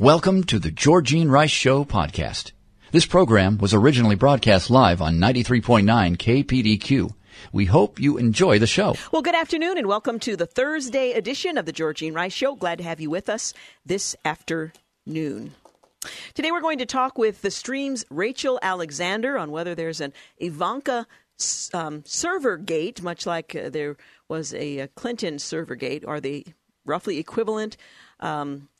Welcome to the Georgene Rice Show podcast. This program was originally broadcast live on 93.9 KPDQ. We hope you enjoy the show. Well, good afternoon and welcome to the Thursday edition of the Georgene Rice Show. Glad to have you with us this afternoon. Today we're going to talk with the Stream's Rachel Alexander on whether there's an Ivanka um, server gate, much like uh, there was a, a, Clinton server gate. Are they roughly equivalent? Um,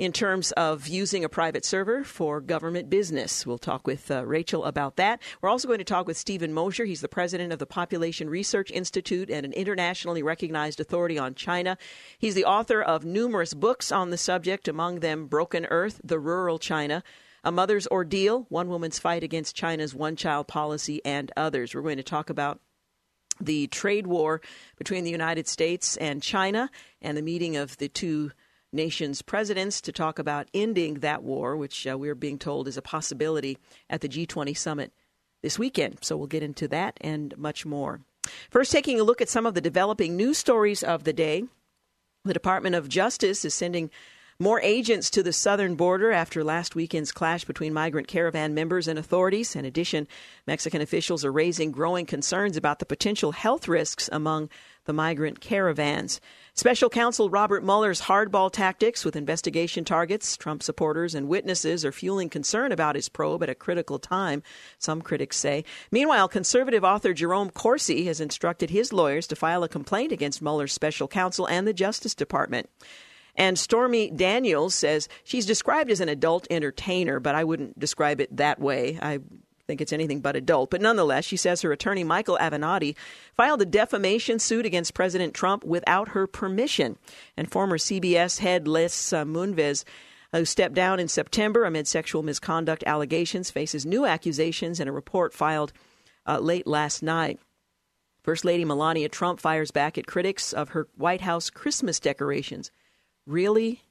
in terms of using a private server for government business. We'll talk with uh, Rachel about that. We're also going to talk with Steven Mosher. He's the president of the Population Research Institute and an internationally recognized authority on China. He's the author of numerous books on the subject, among them Broken Earth, The Rural China. A Mother's Ordeal, One Woman's Fight Against China's One Child Policy, and others. We're going to talk about the trade war between the United States and China and the meeting of the two nations' presidents to talk about ending that war, which uh, we're being told is a possibility at the G20 summit this weekend. So we'll get into that and much more. First, taking a look at some of the developing news stories of the day. The Department of Justice is sending more agents to the southern border after last weekend's clash between migrant caravan members and authorities. In addition, Mexican officials are raising growing concerns about the potential health risks among the migrant caravans. Special counsel Robert Mueller's hardball tactics with investigation targets, Trump supporters, and witnesses are fueling concern about his probe at a critical time, some critics say. Meanwhile, conservative author Jerome Corsi has instructed his lawyers to file a complaint against Mueller's special counsel and the Justice Department. And Stormy Daniels says she's described as an adult entertainer, but I wouldn't describe it that way. I think it's anything but adult. But nonetheless, she says her attorney, Michael Avenatti, filed a defamation suit against President Trump without her permission. And former CBS head Les uh, Moonves who stepped down in September amid sexual misconduct allegations, faces new accusations in a report filed uh, late last night. First Lady Melania Trump fires back at critics of her White House Christmas decorations. Really?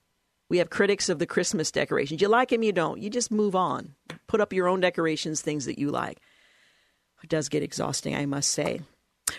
We have critics of the Christmas decorations. You like them, you don't. You just move on. Put up your own decorations, things that you like. It does get exhausting, I must say.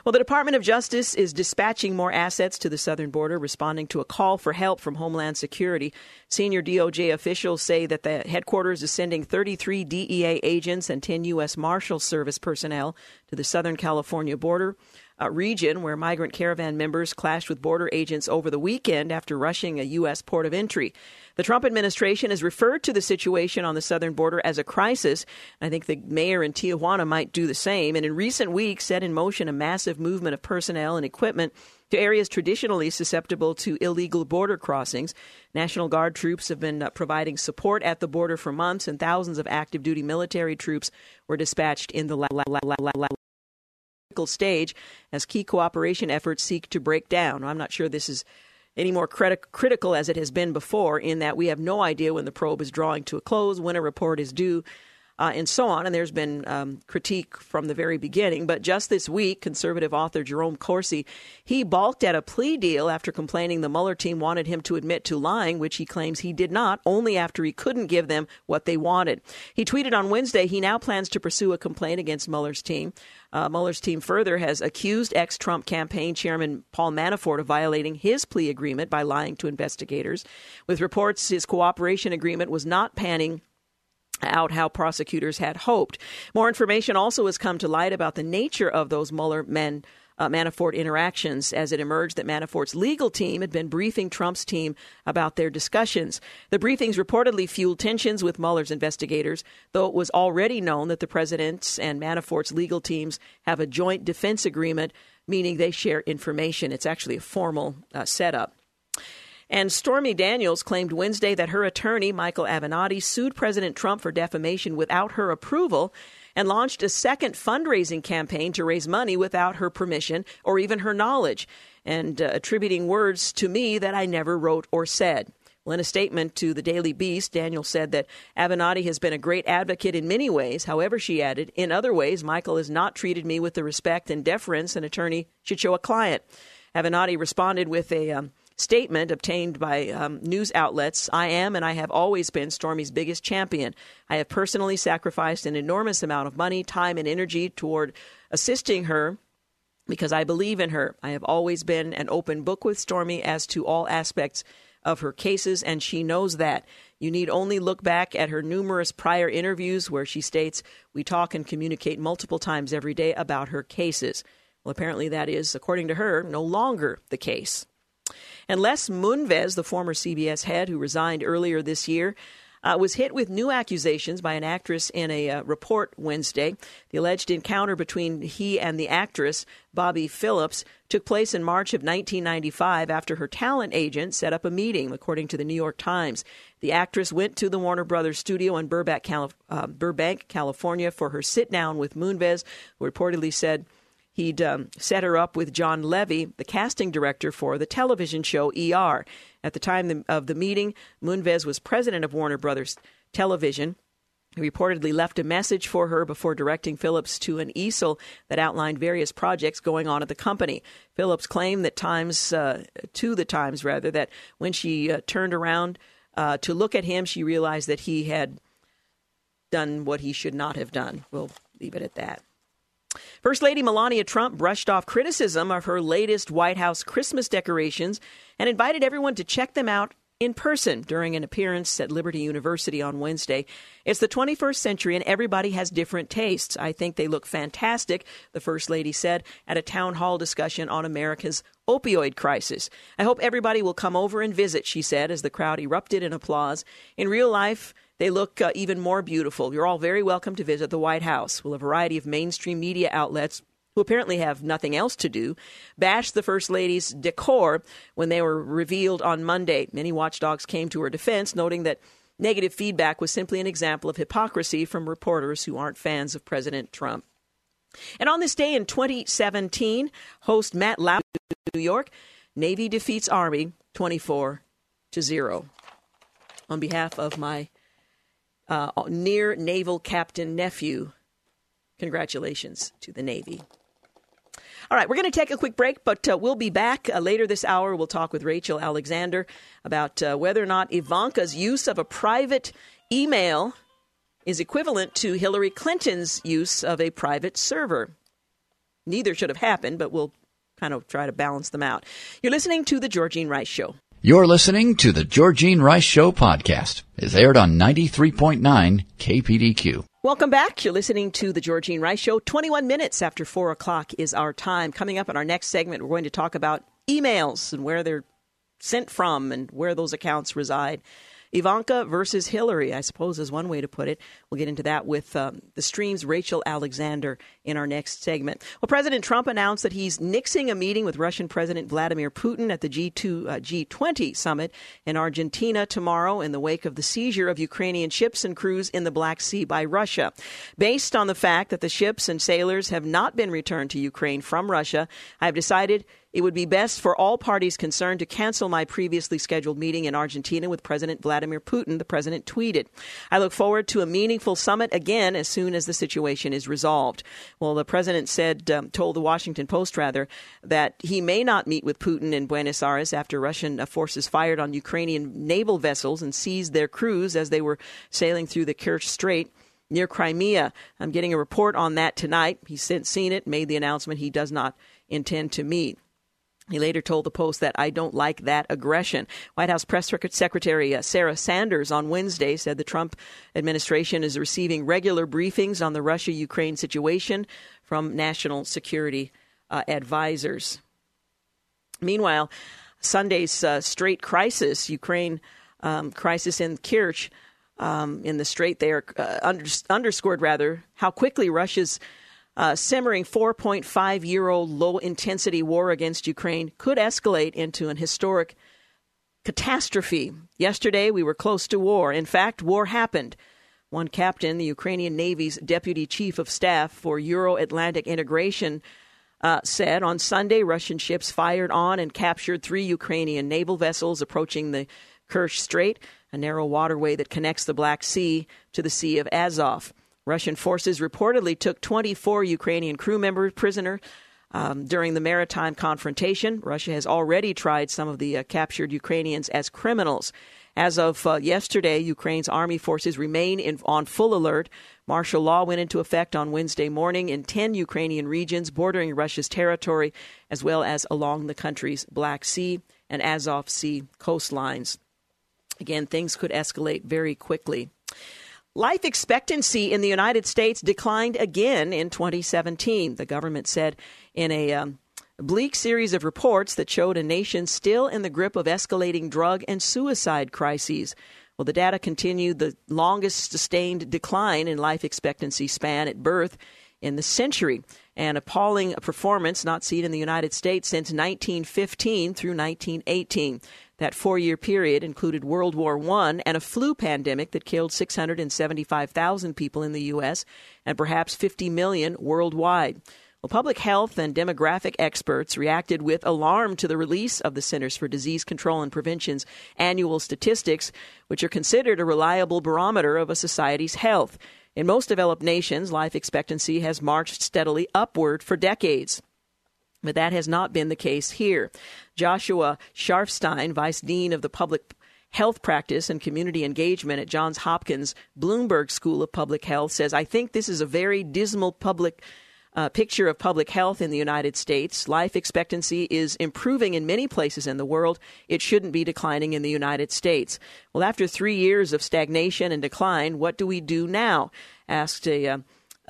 Well, the Department of Justice is dispatching more assets to the southern border, responding to a call for help from Homeland Security. Senior DOJ officials say that the headquarters is sending 33 DEA agents and 10 U.S. Marshal Service personnel to the Southern California border uh, region where migrant caravan members clashed with border agents over the weekend after rushing a U.S. port of entry. The Trump administration has referred to the situation on the southern border as a crisis. I think the mayor in Tijuana might do the same, and in recent weeks set in motion a massive movement of personnel and equipment to areas traditionally susceptible to illegal border crossings. National Guard troops have been uh, providing support at the border for months, and thousands of active duty military troops were dispatched in the la- la- la- stage as key cooperation efforts seek to break down. I'm not sure this is any more criti- critical as it has been before, in that we have no idea when the probe is drawing to a close, when a report is due, uh, and so on. And there's been um, critique from the very beginning. But just this week, conservative author Jerome Corsi he balked at a plea deal after complaining the Mueller team wanted him to admit to lying, which he claims he did not, only after he couldn't give them what they wanted. He tweeted on Wednesday he now plans to pursue a complaint against Mueller's team. Uh, Mueller's team further has accused ex Trump campaign chairman Paul Manafort of violating his plea agreement by lying to investigators. With reports his cooperation agreement was not panning out how prosecutors had hoped. More information also has come to light about the nature of those Mueller men. Uh, Manafort interactions as it emerged that Manafort's legal team had been briefing Trump's team about their discussions. The briefings reportedly fueled tensions with Mueller's investigators, though it was already known that the president's and Manafort's legal teams have a joint defense agreement, meaning they share information. It's actually a formal uh, setup. And Stormy Daniels claimed Wednesday that her attorney, Michael Avenatti, sued President Trump for defamation without her approval and launched a second fundraising campaign to raise money without her permission or even her knowledge, and uh, attributing words to me that I never wrote or said. Well, in a statement to the Daily Beast, Daniel said that Avenatti has been a great advocate in many ways. However, she added, in other ways, Michael has not treated me with the respect and deference an attorney should show a client. Avenatti responded with a um, statement obtained by um, news outlets I am and I have always been Stormy's biggest champion. I have personally sacrificed an enormous amount of money, time, and energy toward assisting her because I believe in her. I have always been an open book with Stormy as to all aspects of her cases, and she knows that. You need only look back at her numerous prior interviews where she states, We talk and communicate multiple times every day about her cases. Well, apparently, that is, according to her, no longer the case. And Les Moonves, the former CBS head who resigned earlier this year, uh, was hit with new accusations by an actress in a uh, report Wednesday. The alleged encounter between he and the actress, Bobby Phillips, took place in March of 1995 after her talent agent set up a meeting, according to the New York Times. The actress went to the Warner Brothers studio in Burbank, Calif- uh, Burbank California, for her sit down with Moonves, who reportedly said He'd um, set her up with John Levy, the casting director for the television show ER. At the time of the meeting, Moonves was president of Warner Brothers Television. He reportedly left a message for her before directing Phillips to an easel that outlined various projects going on at the company. Phillips claimed that Times, uh, to the Times rather, that when she uh, turned around uh, to look at him, she realized that he had done what he should not have done. We'll leave it at that. First Lady Melania Trump brushed off criticism of her latest White House Christmas decorations and invited everyone to check them out in person during an appearance at Liberty University on Wednesday. It's the 21st century and everybody has different tastes. I think they look fantastic, the First Lady said at a town hall discussion on America's opioid crisis. I hope everybody will come over and visit, she said as the crowd erupted in applause. In real life, they look uh, even more beautiful. You're all very welcome to visit the White House. Well, a variety of mainstream media outlets who apparently have nothing else to do, bashed the First Lady's decor when they were revealed on Monday. Many watchdogs came to her defense, noting that negative feedback was simply an example of hypocrisy from reporters who aren't fans of President Trump. And on this day in 2017, host Matt Lauer, New York, Navy defeats Army 24 to 0. On behalf of my uh, near naval captain nephew. Congratulations to the Navy. All right, we're going to take a quick break, but uh, we'll be back uh, later this hour. We'll talk with Rachel Alexander about uh, whether or not Ivanka's use of a private email is equivalent to Hillary Clinton's use of a private server. Neither should have happened, but we'll kind of try to balance them out. You're listening to The Georgene Rice Show. You're listening to the Georgene Rice Show podcast. It's aired on 93.9 KPDQ. Welcome back. You're listening to the Georgene Rice Show. 21 minutes after 4 o'clock is our time. Coming up in our next segment, we're going to talk about emails and where they're sent from and where those accounts reside. Ivanka versus Hillary, I suppose, is one way to put it. We'll get into that with um, the stream's Rachel Alexander in our next segment. Well, President Trump announced that he's nixing a meeting with Russian President Vladimir Putin at the G2, uh, G20 summit in Argentina tomorrow in the wake of the seizure of Ukrainian ships and crews in the Black Sea by Russia. Based on the fact that the ships and sailors have not been returned to Ukraine from Russia, I've decided it would be best for all parties concerned to cancel my previously scheduled meeting in Argentina with President Vladimir Putin, the president tweeted. I look forward to a meaningful summit again as soon as the situation is resolved. Well, the president said, um, told the Washington Post rather, that he may not meet with Putin in Buenos Aires after Russian forces fired on Ukrainian naval vessels and seized their crews as they were sailing through the Kerch Strait near Crimea. I'm getting a report on that tonight. He's since seen it, made the announcement he does not intend to meet. He later told the Post that I don't like that aggression. White House Press Secretary uh, Sarah Sanders on Wednesday said the Trump administration is receiving regular briefings on the Russia Ukraine situation from national security uh, advisors. Meanwhile, Sunday's uh, Strait crisis, Ukraine um, crisis in Kerch, um, in the Strait there, uh, under, underscored rather how quickly Russia's uh, simmering 4.5 year old low intensity war against Ukraine could escalate into an historic catastrophe. Yesterday, we were close to war. In fact, war happened. One captain, the Ukrainian Navy's deputy chief of staff for Euro Atlantic integration, uh, said on Sunday Russian ships fired on and captured three Ukrainian naval vessels approaching the Kerch Strait, a narrow waterway that connects the Black Sea to the Sea of Azov. Russian forces reportedly took 24 Ukrainian crew members prisoner um, during the maritime confrontation. Russia has already tried some of the uh, captured Ukrainians as criminals. As of uh, yesterday, Ukraine's army forces remain in, on full alert. Martial law went into effect on Wednesday morning in 10 Ukrainian regions bordering Russia's territory, as well as along the country's Black Sea and Azov Sea coastlines. Again, things could escalate very quickly. Life expectancy in the United States declined again in 2017, the government said in a um, bleak series of reports that showed a nation still in the grip of escalating drug and suicide crises. Well, the data continued the longest sustained decline in life expectancy span at birth in the century, an appalling performance not seen in the United States since 1915 through 1918. That four year period included World War I and a flu pandemic that killed 675,000 people in the U.S. and perhaps 50 million worldwide. Well, public health and demographic experts reacted with alarm to the release of the Centers for Disease Control and Prevention's annual statistics, which are considered a reliable barometer of a society's health. In most developed nations, life expectancy has marched steadily upward for decades. But that has not been the case here. Joshua Sharfstein, Vice Dean of the Public Health Practice and Community Engagement at Johns Hopkins Bloomberg School of Public Health, says, I think this is a very dismal public uh, picture of public health in the United States. Life expectancy is improving in many places in the world. It shouldn't be declining in the United States. Well, after three years of stagnation and decline, what do we do now? asked a. Uh,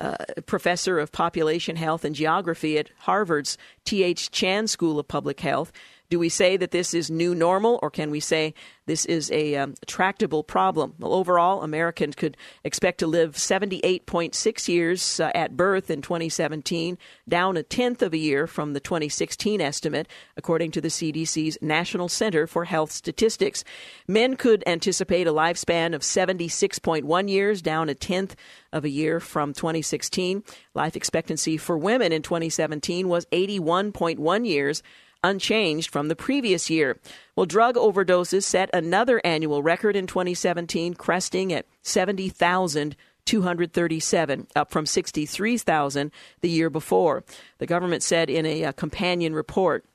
uh, professor of population health and geography at Harvard's T.H. Chan School of Public Health. Do we say that this is new normal, or can we say this is a um, tractable problem? Well, overall, Americans could expect to live 78.6 years uh, at birth in 2017, down a tenth of a year from the 2016 estimate, according to the CDC's National Center for Health Statistics. Men could anticipate a lifespan of 76.1 years, down a tenth of a year from 2016. Life expectancy for women in 2017 was 81.1 years unchanged from the previous year. Well, drug overdoses set another annual record in 2017, cresting at 70,237, up from 63,000 the year before. The government said in a, a companion report.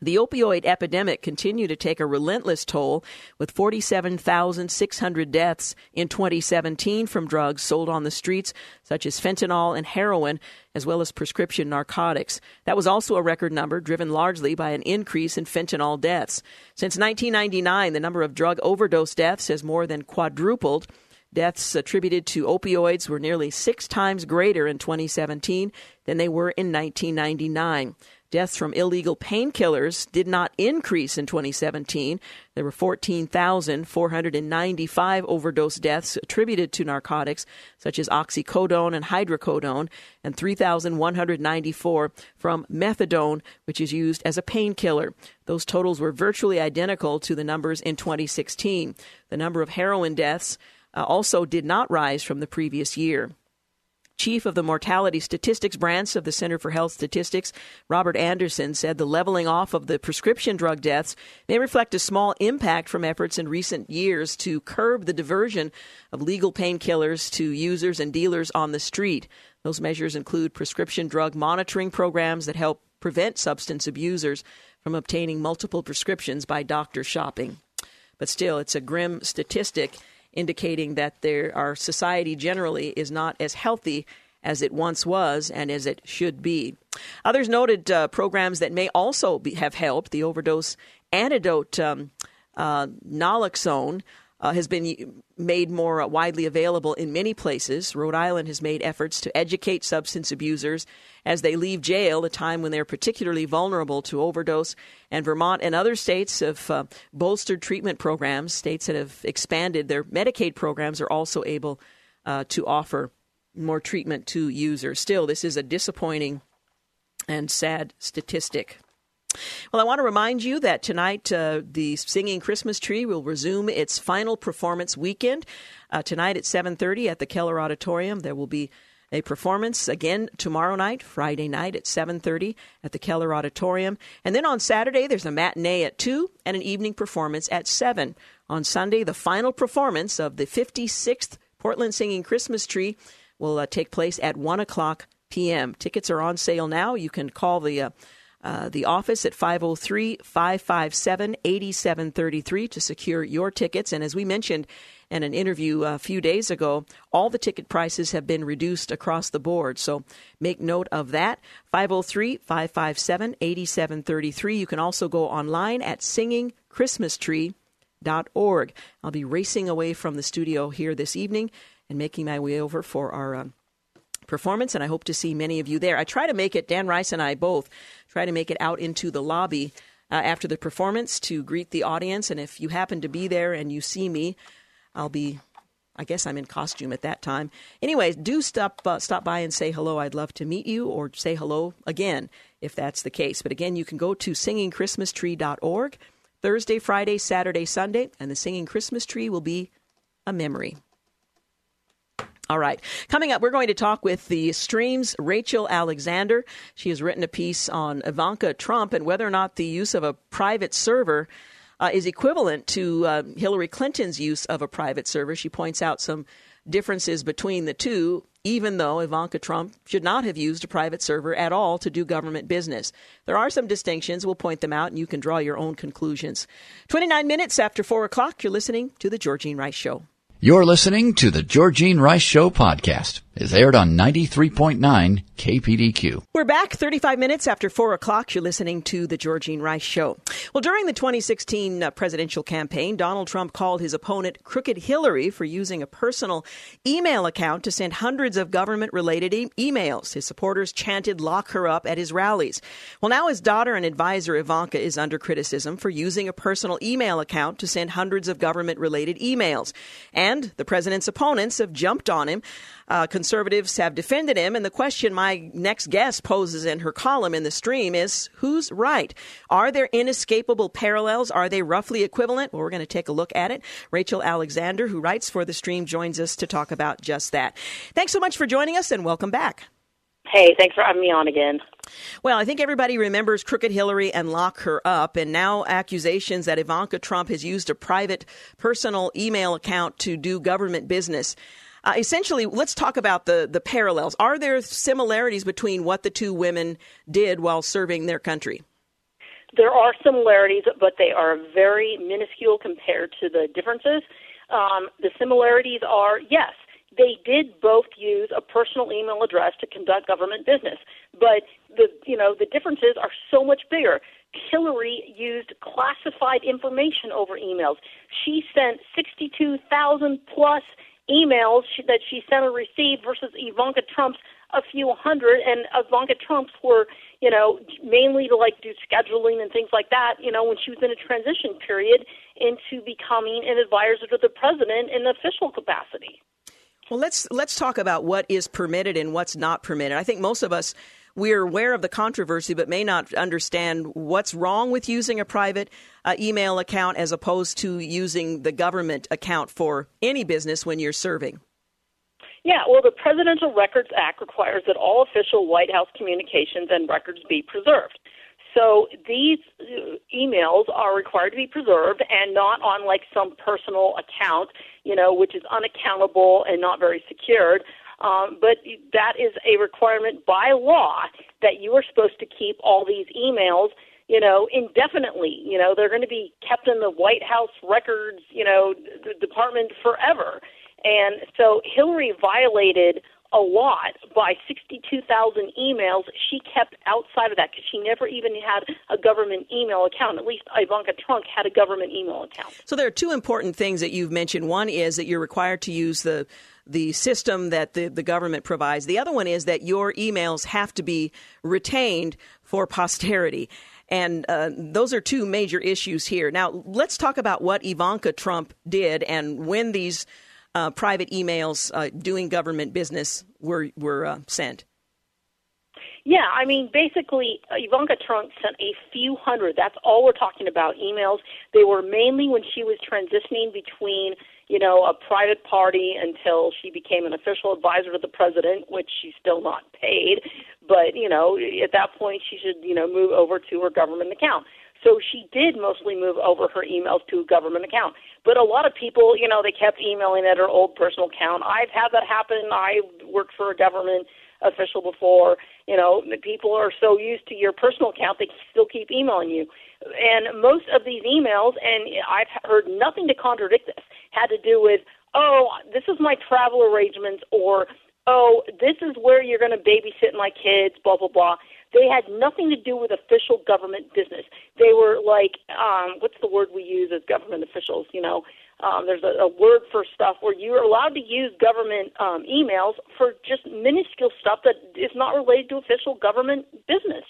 The opioid epidemic continued to take a relentless toll, with 47,600 deaths in 2017 from drugs sold on the streets, such as fentanyl and heroin, as well as prescription narcotics. That was also a record number, driven largely by an increase in fentanyl deaths. Since 1999, the number of drug overdose deaths has more than quadrupled. Deaths attributed to opioids were nearly six times greater in 2017 than they were in 1999. Deaths from illegal painkillers did not increase in 2017. There were 14,495 overdose deaths attributed to narcotics such as oxycodone and hydrocodone, and 3,194 from methadone, which is used as a painkiller. Those totals were virtually identical to the numbers in 2016. The number of heroin deaths uh, also did not rise from the previous year. Chief of the Mortality Statistics Branch of the Center for Health Statistics, Robert Anderson, said the leveling off of the prescription drug deaths may reflect a small impact from efforts in recent years to curb the diversion of legal painkillers to users and dealers on the street. Those measures include prescription drug monitoring programs that help prevent substance abusers from obtaining multiple prescriptions by doctor shopping. But still, it's a grim statistic indicating that there, our society generally is not as healthy as it once was and as it should be. Others noted uh, programs that may also be, have helped. The overdose antidote um, uh, naloxone uh, has been made more widely available in many places. Rhode Island has made efforts to educate substance abusers as they leave jail, a time when they're particularly vulnerable to overdose. And Vermont and other states have uh, bolstered treatment programs. States that have expanded their Medicaid programs are also able uh, to offer more treatment to users. Still, this is a disappointing and sad statistic. Well, I want to remind you that tonight uh, the Singing Christmas Tree will resume its final performance weekend. Uh, tonight at 7:30 at the Keller Auditorium, there will be a performance again tomorrow night, Friday night at 7:30 at the Keller Auditorium, and then on Saturday there's a matinee at 2 and an evening performance at 7. on Sunday. The final performance of the 56th Portland Singing Christmas Tree will uh, take place at 1 o'clock p.m. Tickets are on sale now. You can call the uh, the office at 503 557 8733 to secure your tickets. And as we mentioned in an interview a few days ago, all the ticket prices have been reduced across the board. So make note of that. 503 557 8733. You can also go online at singingchristmastree.org. I'll be racing away from the studio here this evening and making my way over for our. Um, performance, and I hope to see many of you there. I try to make it, Dan Rice and I both try to make it out into the lobby uh, after the performance to greet the audience. And if you happen to be there and you see me, I'll be. I guess I'm in costume at that time. Anyways, do stop uh, stop by and say hello. I'd love to meet you, or say hello again if that's the case. But again, you can go to singingchristmastree.org Thursday, Friday, Saturday, Sunday, and the singing Christmas tree will be a memory. All right. Coming up, we're going to talk with the Stream's Rachel Alexander. She has written a piece on Ivanka Trump and whether or not the use of a private server uh, is equivalent to uh, Hillary Clinton's use of a private server. She points out some differences between the two, even though Ivanka Trump should not have used a private server at all to do government business. There are some distinctions. We'll point them out, and you can draw your own conclusions. 29 minutes after 4 o'clock, you're listening to The Georgene Rice Show. You're listening to the Georgene Rice Show podcast. It's aired on 93.9 KPDQ. We're back 35 minutes after 4 o'clock. You're listening to The Georgene Rice Show. Well, during the 2016 uh, presidential campaign, Donald Trump called his opponent Crooked Hillary for using a personal email account to send hundreds of government related e- emails. His supporters chanted, Lock her up at his rallies. Well, now his daughter and advisor Ivanka is under criticism for using a personal email account to send hundreds of government related emails. And the president's opponents have jumped on him. Uh, conservatives have defended him, and the question my next guest poses in her column in the stream is who's right? Are there inescapable parallels? Are they roughly equivalent? Well, we're going to take a look at it. Rachel Alexander, who writes for the stream, joins us to talk about just that. Thanks so much for joining us, and welcome back. Hey, thanks for having me on again. Well, I think everybody remembers Crooked Hillary and Lock Her Up, and now accusations that Ivanka Trump has used a private personal email account to do government business. Uh, essentially, let's talk about the, the parallels. Are there similarities between what the two women did while serving their country? There are similarities, but they are very minuscule compared to the differences. Um, the similarities are yes, they did both use a personal email address to conduct government business, but the you know the differences are so much bigger. Hillary used classified information over emails. She sent 62,000 plus emails that she sent or received versus Ivanka Trump's a few hundred, and Ivanka Trump's were, you know, mainly to like do scheduling and things like that. You know, when she was in a transition period into becoming an advisor to the president in official capacity. Well, let's let's talk about what is permitted and what's not permitted. I think most of us we're aware of the controversy, but may not understand what's wrong with using a private uh, email account as opposed to using the government account for any business when you're serving. Yeah, well, the Presidential Records Act requires that all official White House communications and records be preserved. So these uh, emails are required to be preserved and not on like some personal account, you know, which is unaccountable and not very secured. Um, but that is a requirement by law that you are supposed to keep all these emails, you know, indefinitely. You know, they're going to be kept in the White House records, you know, department forever. And so Hillary violated a lot by 62,000 emails she kept outside of that because she never even had a government email account. At least Ivanka Trump had a government email account. So there are two important things that you've mentioned. One is that you're required to use the the system that the, the government provides. The other one is that your emails have to be retained for posterity. And uh, those are two major issues here. Now, let's talk about what Ivanka Trump did and when these uh, private emails uh, doing government business were, were uh, sent. Yeah, I mean, basically, uh, Ivanka Trump sent a few hundred. That's all we're talking about emails. They were mainly when she was transitioning between you know, a private party until she became an official advisor to the president, which she's still not paid. But, you know, at that point, she should, you know, move over to her government account. So she did mostly move over her emails to a government account. But a lot of people, you know, they kept emailing at her old personal account. I've had that happen. I worked for a government official before. You know, people are so used to your personal account, they still keep emailing you. And most of these emails, and I've heard nothing to contradict this, had to do with, oh, this is my travel arrangements, or oh, this is where you're going to babysit my kids, blah, blah, blah. They had nothing to do with official government business. They were like, um, what's the word we use as government officials? You know, um, there's a, a word for stuff where you're allowed to use government um, emails for just minuscule stuff that is not related to official government business.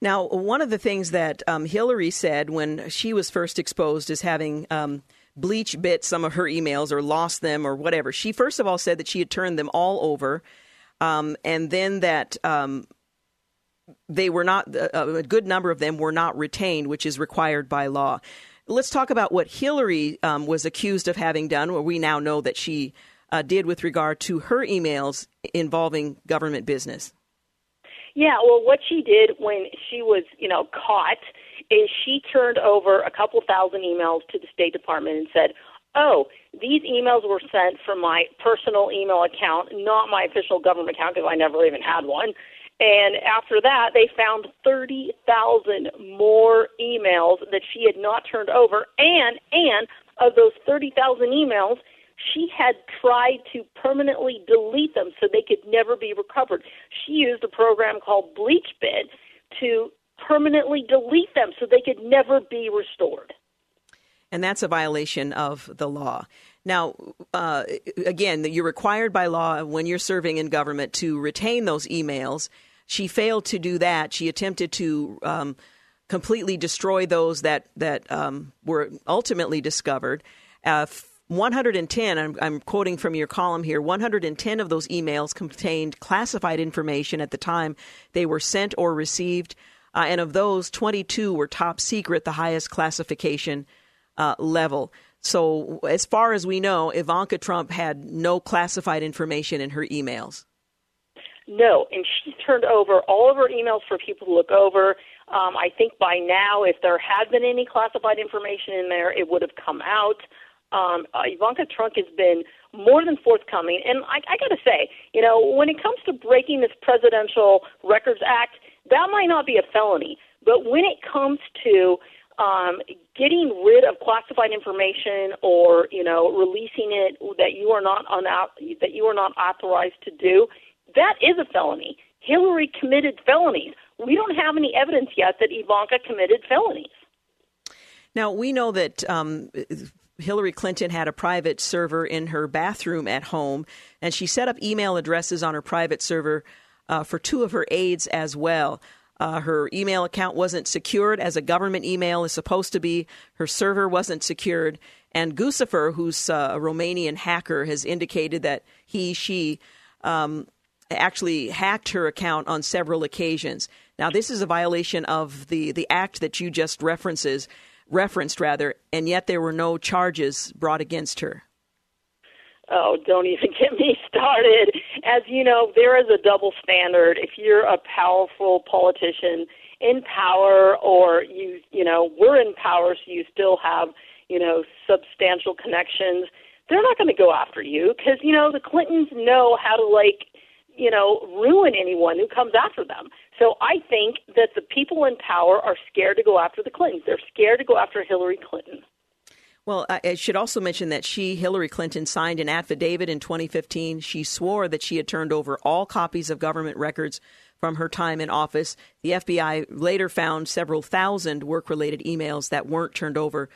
Now, one of the things that um, Hillary said when she was first exposed as having um, bleach bit some of her emails or lost them or whatever, she first of all said that she had turned them all over, um, and then that um, they were not a good number of them were not retained, which is required by law. Let's talk about what Hillary um, was accused of having done, where we now know that she uh, did with regard to her emails involving government business. Yeah, well, what she did when she was, you know, caught is she turned over a couple thousand emails to the State Department and said, "Oh, these emails were sent from my personal email account, not my official government account because I never even had one." And after that, they found 30,000 more emails that she had not turned over. And, and of those 30,000 emails, she had tried to permanently delete them so they could never be recovered. She used a program called BleachBit to permanently delete them so they could never be restored. And that's a violation of the law. Now, uh, again, you're required by law when you're serving in government to retain those emails. She failed to do that. She attempted to um, completely destroy those that that um, were ultimately discovered. Uh, 110, I'm, I'm, quoting from your column here, 110 of those emails contained classified information at the time they were sent or received. Uh, and of those, 22 were top secret, the highest classification uh, level. So, as far as we know, Ivanka Trump had no classified information in her emails. No, and she turned over all of her emails for people to look over. Um, I think by now, if there had been any classified information in there, it would have come out. Um, uh, Ivanka Trump has been more than forthcoming, and I, I got to say, you know, when it comes to breaking this Presidential Records Act, that might not be a felony, but when it comes to um, getting rid of classified information or you know releasing it that you are not un- that you are not authorized to do, that is a felony. Hillary committed felonies. We don't have any evidence yet that Ivanka committed felonies. Now, we know that um, Hillary Clinton had a private server in her bathroom at home, and she set up email addresses on her private server uh, for two of her aides as well. Uh, her email account wasn't secured as a government email is supposed to be. Her server wasn't secured. And Guccifer, who's uh, a Romanian hacker, has indicated that he, she, um, actually hacked her account on several occasions. Now, this is a violation of the, the act that you just references referenced rather, and yet there were no charges brought against her. Oh, don't even get me started. As you know, there is a double standard. If you're a powerful politician in power, or you, you know, we're in power, so you still have, you know, substantial connections. They're not going to go after you because you know the Clintons know how to like you know, ruin anyone who comes after them. So I think that the people in power are scared to go after the Clintons. They're scared to go after Hillary Clinton. Well, I should also mention that she, Hillary Clinton, signed an affidavit in 2015. She swore that she had turned over all copies of government records from her time in office. The FBI later found several thousand work related emails that weren't turned over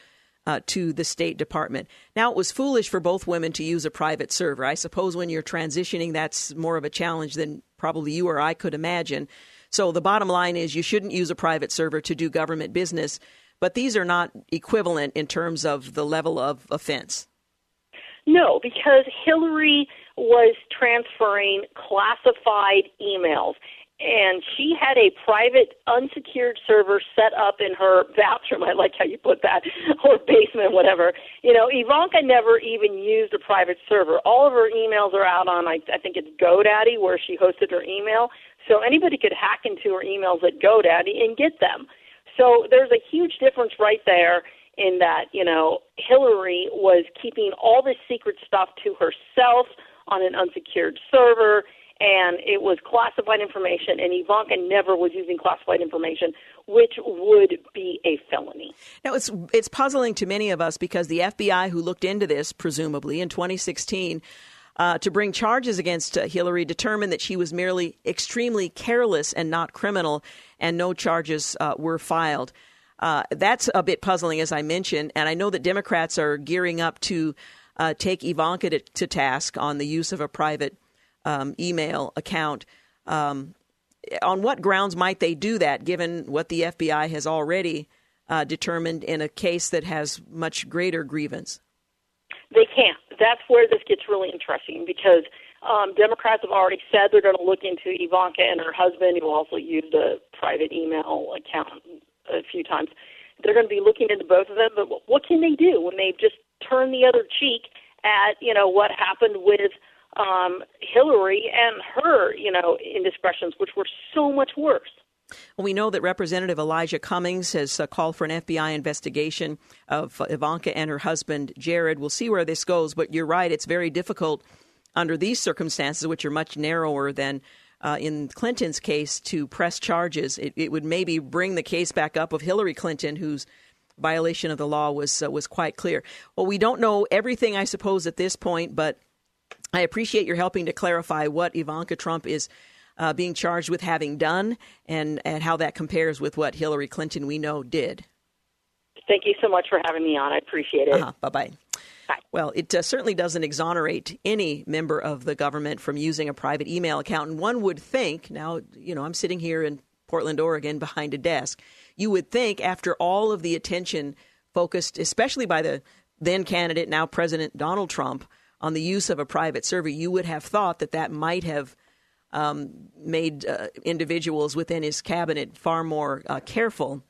uh, to the State Department. Now, it was foolish for both women to use a private server. I suppose when you're transitioning, that's more of a challenge than probably you or I could imagine. So, the bottom line is you shouldn't use a private server to do government business, but these are not equivalent in terms of the level of offense. No, because Hillary was transferring classified emails and she had a private unsecured server set up in her bathroom. I like how you put that, or basement, whatever. You know, Ivanka never even used a private server. All of her emails are out on, I, I think it's GoDaddy, where she hosted her email. So anybody could hack into her emails at GoDaddy and get them. So there's a huge difference right there in that, you know, Hillary was keeping all this secret stuff to herself on an unsecured server and it was classified information and Ivanka never was using classified information which would be a felony. Now it's it's puzzling to many of us because the FBI who looked into this presumably in 2016 uh, to bring charges against uh, Hillary determined that she was merely extremely careless and not criminal, and no charges uh, were filed. Uh, that's a bit puzzling, as I mentioned, and I know that Democrats are gearing up to uh, take Ivanka to, to, task on the use of a private um, email account. Um, on what grounds might they do that, given what the FBI has already uh, determined in a case that has much greater grievance? They can't. That's where this gets really interesting because um, Democrats have already said they're going to look into Ivanka and her husband, who also used a private email account a few times. They're going to be looking into both of them, but what can they do when they've just turned the other cheek at you know what happened with um, Hillary and her you know indiscretions, which were so much worse. We know that Representative Elijah Cummings has uh, called for an FBI investigation of Ivanka and her husband Jared. We'll see where this goes, but you're right; it's very difficult under these circumstances, which are much narrower than uh, in Clinton's case to press charges. It, it, would maybe bring the case back up of Hillary Clinton, whose violation of the law was uh, was quite clear. Well, we don't know everything, I suppose, at this point, but I appreciate your helping to clarify what Ivanka Trump is. Uh, being charged with having done, and, and how that compares with what Hillary Clinton we know did. Thank you so much for having me on. I appreciate it. Uh-huh. Bye bye. Well, it uh, certainly doesn't exonerate any member of the government from using a private email account. And one would think, now, you know, I'm sitting here in Portland, Oregon, behind a desk. You would think, after all of the attention focused, especially by the then candidate, now President Donald Trump, on the use of a private server, you would have thought that that might have um, made uh, individuals within his cabinet far more uh, careful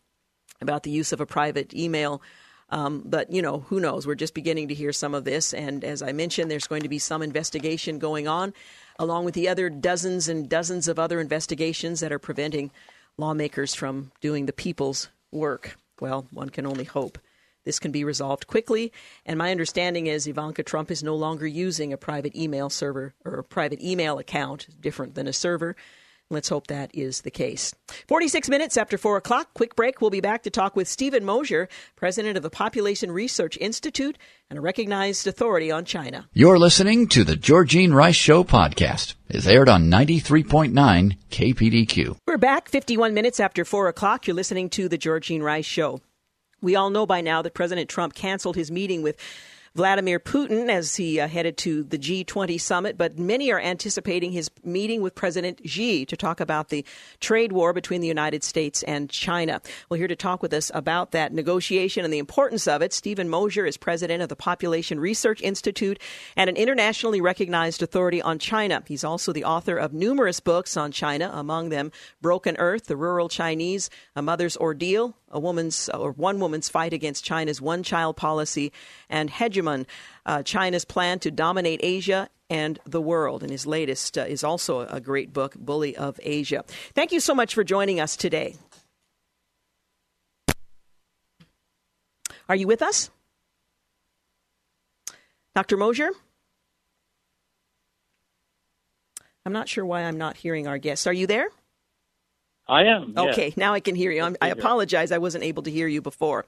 about the use of a private email um, but, you know, who knows? We're just beginning to hear some of this. And as I mentioned, there's going to be some investigation going on, along with the other dozens and dozens of other investigations that are preventing lawmakers from doing the people's work. Well, one can only hope this can be resolved quickly. And my understanding is Ivanka Trump is no longer using a private email server or a private email account, different than a server. Let's hope that is the case. 46 minutes after 4 o'clock. Quick break. We'll be back to talk with Steven Mosher, president of the Population Research Institute and a recognized authority on China. You're listening to the Georgene Rice Show podcast. It's aired on 93.9 KPDQ. We're back 51 minutes after 4 o'clock. You're listening to the Georgene Rice Show. We all know by now that President Trump canceled his meeting with Vladimir Putin as he uh, headed to the G20 summit, but many are anticipating his meeting with President Xi to talk about the trade war between the United States and China. Well, here to talk with us about that negotiation and the importance of it, Steven Mosher is president of the Population Research Institute and an internationally recognized authority on China. He's also the author of numerous books on China, among them Broken Earth, The Rural Chinese, A Mother's Ordeal, a woman's or one woman's fight against China's one child policy and hegemon, uh, China's plan to dominate Asia and the world. And his latest uh, is also a great book, Bully of Asia. Thank you so much for joining us today. Are you with us? Dr. Mosher? I'm not sure why I'm not hearing our guests. Are you there? I am. Okay, now I can hear you. I'm, i apologize. I wasn't able to hear you before.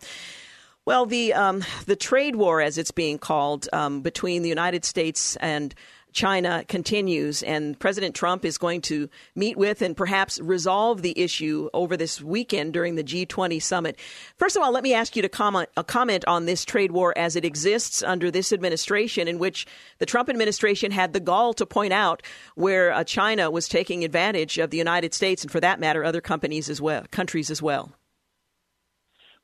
Well, the um, the trade war, as it's being called, um, between the United States and China continues, and President Trump is going to meet with and perhaps resolve the issue over this weekend during the G20 summit. First of all, let me ask you to comment, a comment on this trade war as it exists under this administration, in which the Trump administration had the gall to point out where uh, China was taking advantage of the United States, and for that matter, other companies as well, countries as well.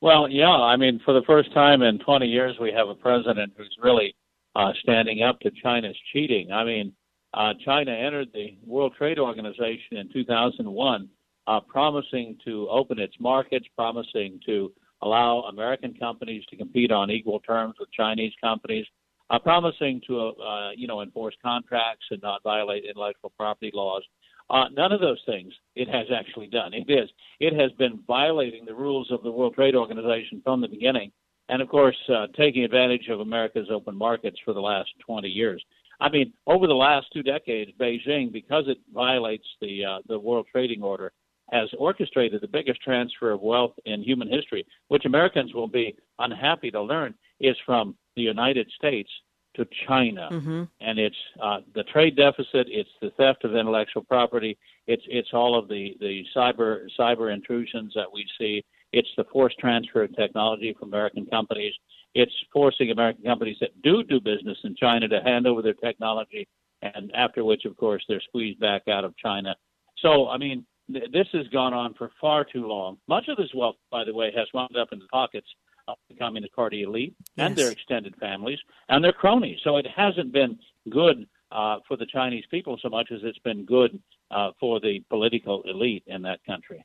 Well, yeah, I mean, for the first time in 20 years, we have a president who's really uh, standing up to China's cheating. I mean, uh, China entered the World Trade Organization in 2001, uh, promising to open its markets, promising to allow American companies to compete on equal terms with Chinese companies, uh, promising to, uh, you know, enforce contracts and not violate intellectual property laws. Uh, none of those things it has actually done. It is. It has been violating the rules of the World Trade Organization from the beginning, and of course, uh, taking advantage of America's open markets for the last 20 years. I mean, over the last two decades, Beijing, because it violates the uh, the World Trading Order, has orchestrated the biggest transfer of wealth in human history, which Americans will be unhappy to learn is from the United States to China, mm-hmm. and it's uh, the trade deficit, it's the theft of intellectual property, it's it's all of the the cyber cyber intrusions that we see, it's the forced transfer of technology from American companies, it's forcing American companies that do do business in China to hand over their technology, and after which, of course, they're squeezed back out of China. So, I mean, th- this has gone on for far too long. Much of this wealth, by the way, has wound up in the pockets of the Communist Party elite Yes. and their extended families and their cronies. So it hasn't been good uh, for the Chinese people so much as it's been good uh, for the political elite in that country.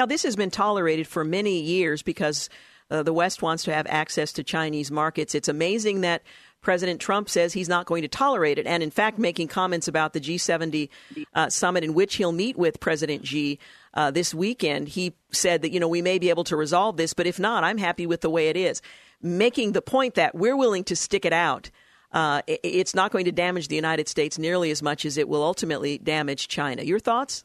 Now, this has been tolerated for many years because uh, the West wants to have access to Chinese markets. It's amazing that President Trump says he's not going to tolerate it. And in fact, making comments about the G20 uh, summit in which he'll meet with President Xi uh, this weekend, he said that, you know, we may be able to resolve this, but if not, I'm happy with the way it is. Making the point that we're willing to stick it out. Uh, it, it's not going to damage the United States nearly as much as it will ultimately damage China. Your thoughts?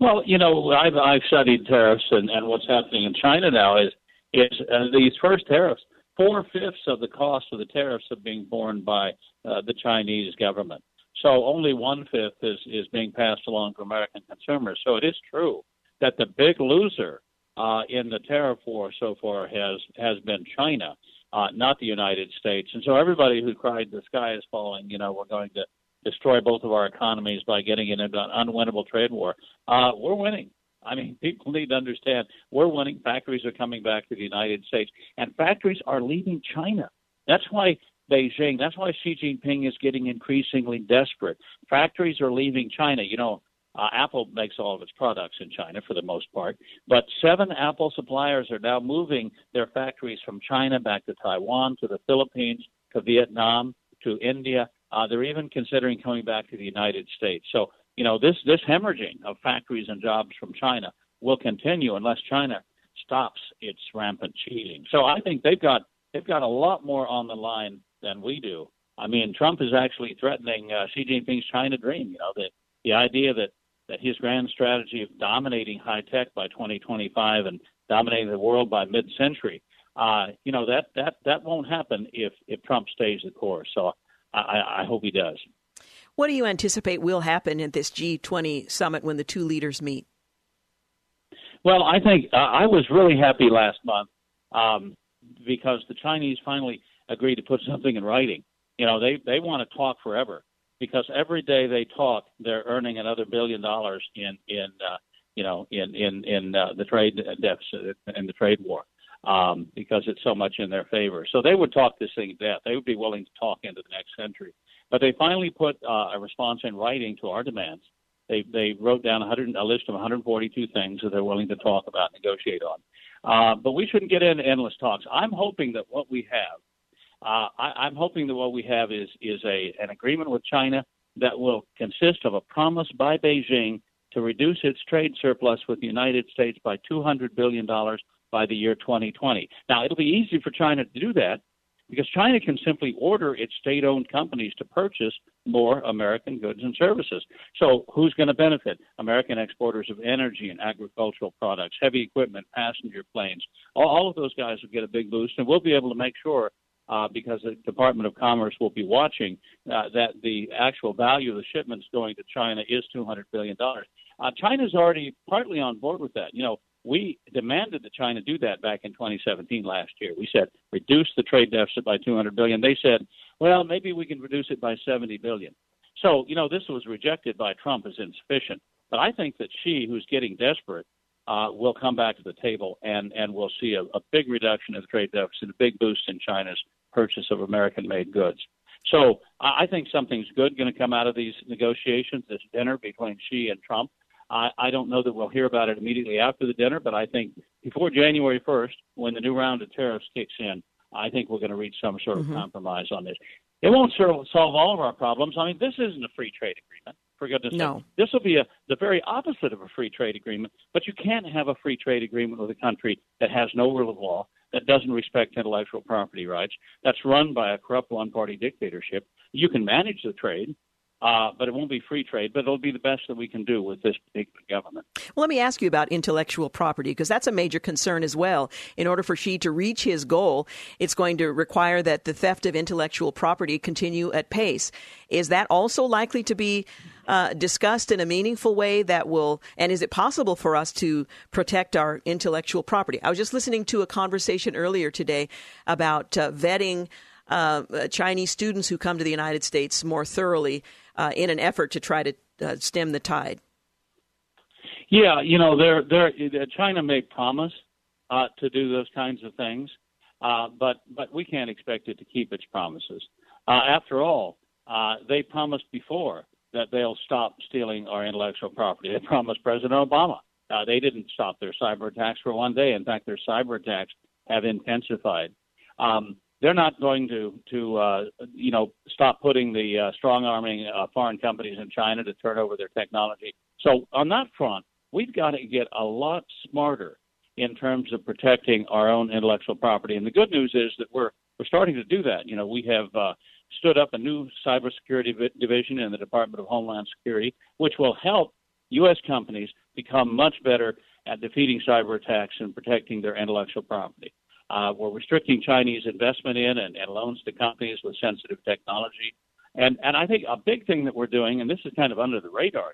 Well, you know, I've I've studied tariffs and, and what's happening in China now is is uh, these first tariffs. Four fifths of the cost of the tariffs are being borne by uh, the Chinese government. So only one fifth is is being passed along to American consumers. So it is true that the big loser uh, in the tariff war so far has has been China, uh, not the United States. And so everybody who cried the sky is falling, you know, we're going to destroy both of our economies by getting into an unwinnable trade war. Uh, we're winning. I mean, people need to understand we're winning. Factories are coming back to the United States, and factories are leaving China. That's why Beijing, that's why Xi Jinping is getting increasingly desperate. Factories are leaving China. You know, uh, Apple makes all of its products in China for the most part, but seven Apple suppliers are now moving their factories from China back to Taiwan, to the Philippines, to Vietnam, to India. Uh, they're even considering coming back to the United States. So, you know, this this hemorrhaging of factories and jobs from China will continue unless China stops its rampant cheating. So, I think they've got they've got a lot more on the line than we do. I mean, Trump is actually threatening uh, Xi Jinping's China dream. You know, the the idea that that his grand strategy of dominating high tech by 2025 and dominating the world by mid-century, uh, you know, that that that won't happen if if Trump stays the course. So I, I hope he does. What do you anticipate will happen at this G20 summit when the two leaders meet? Well, I think uh, I was really happy last month um, because the Chinese finally agreed to put something in writing. You know, they they want to talk forever because every day they talk, they're earning another billion dollars in in uh, you know in in in uh, the trade deficit and the trade war um, because it's so much in their favor. So they would talk this thing to death. They would be willing to talk into the next century. But they finally put uh, a response in writing to our demands. They they wrote down 100, a list of 142 things that they're willing to talk about, negotiate on. Uh, but we shouldn't get into endless talks. I'm hoping that what we have uh, I, I'm hoping that what we have is is a an agreement with China that will consist of a promise by Beijing to reduce its trade surplus with the United States by 200 billion dollars by the year 2020. Now, it'll be easy for China to do that because China can simply order its state-owned companies to purchase more American goods and services. So, who's going to benefit? American exporters of energy and agricultural products, heavy equipment, passenger planes. All, all of those guys will get a big boost, and we'll be able to make sure uh, because the Department of Commerce will be watching uh, that the actual value of the shipments going to China is $200 billion. Uh, China's already partly on board with that. You know, we demanded that China do that back in 2017 last year. We said reduce the trade deficit by 200 billion. They said, well, maybe we can reduce it by 70 billion. So, you know, this was rejected by Trump as insufficient. But I think that Xi, who's getting desperate, uh, will come back to the table and, and we'll see a, a big reduction in the trade deficit, a big boost in China's purchase of American made goods. So I think something's good going to come out of these negotiations, this dinner between Xi and Trump. I, I don't know that we'll hear about it immediately after the dinner, but I think before January 1st, when the new round of tariffs kicks in, I think we're going to reach some sort of Mhm. compromise on this. It won't solve all of our problems. I mean, this isn't a free trade agreement. For goodness no. sake, this will be a, the very opposite of a free trade agreement. But you can't have a free trade agreement with a country that has no rule of law, that doesn't respect intellectual property rights, that's run by a corrupt one-party dictatorship. You can manage the trade, uh, but it won't be free trade, but it'll be the best that we can do with this particular government. Well, let me ask you about intellectual property because that's a major concern as well. In order for Xi to reach his goal, it's going to require that the theft of intellectual property continue at pace. Is that also likely to be uh, discussed in a meaningful way that will, and is it possible for us to protect our intellectual property? I was just listening to a conversation earlier today about uh, vetting. Uh, Chinese students who come to the United States more thoroughly uh, in an effort to try to uh, stem the tide? Yeah, you know, they're, they're, China may promise uh, to do those kinds of things, uh, but but we can't expect it to keep its promises. Uh, after all, uh, they promised before that they'll stop stealing our intellectual property. They promised President Obama. They didn't stop their cyber attacks for one day. In fact, their cyber attacks have intensified. Um, they're not going to to uh, you know stop putting the uh, strong arming uh, foreign companies in China to turn over their technology. So on that front, we've got to get a lot smarter in terms of protecting our own intellectual property. And the good news is that we're we're starting to do that. You know, we have uh, stood up a new cybersecurity division in the Department of Homeland Security, which will help U.S. companies become much better at defeating cyber attacks and protecting their intellectual property. Uh, we're restricting Chinese investment in and, and loans to companies with sensitive technology. And, and I think a big thing that we're doing, and this is kind of under the radar,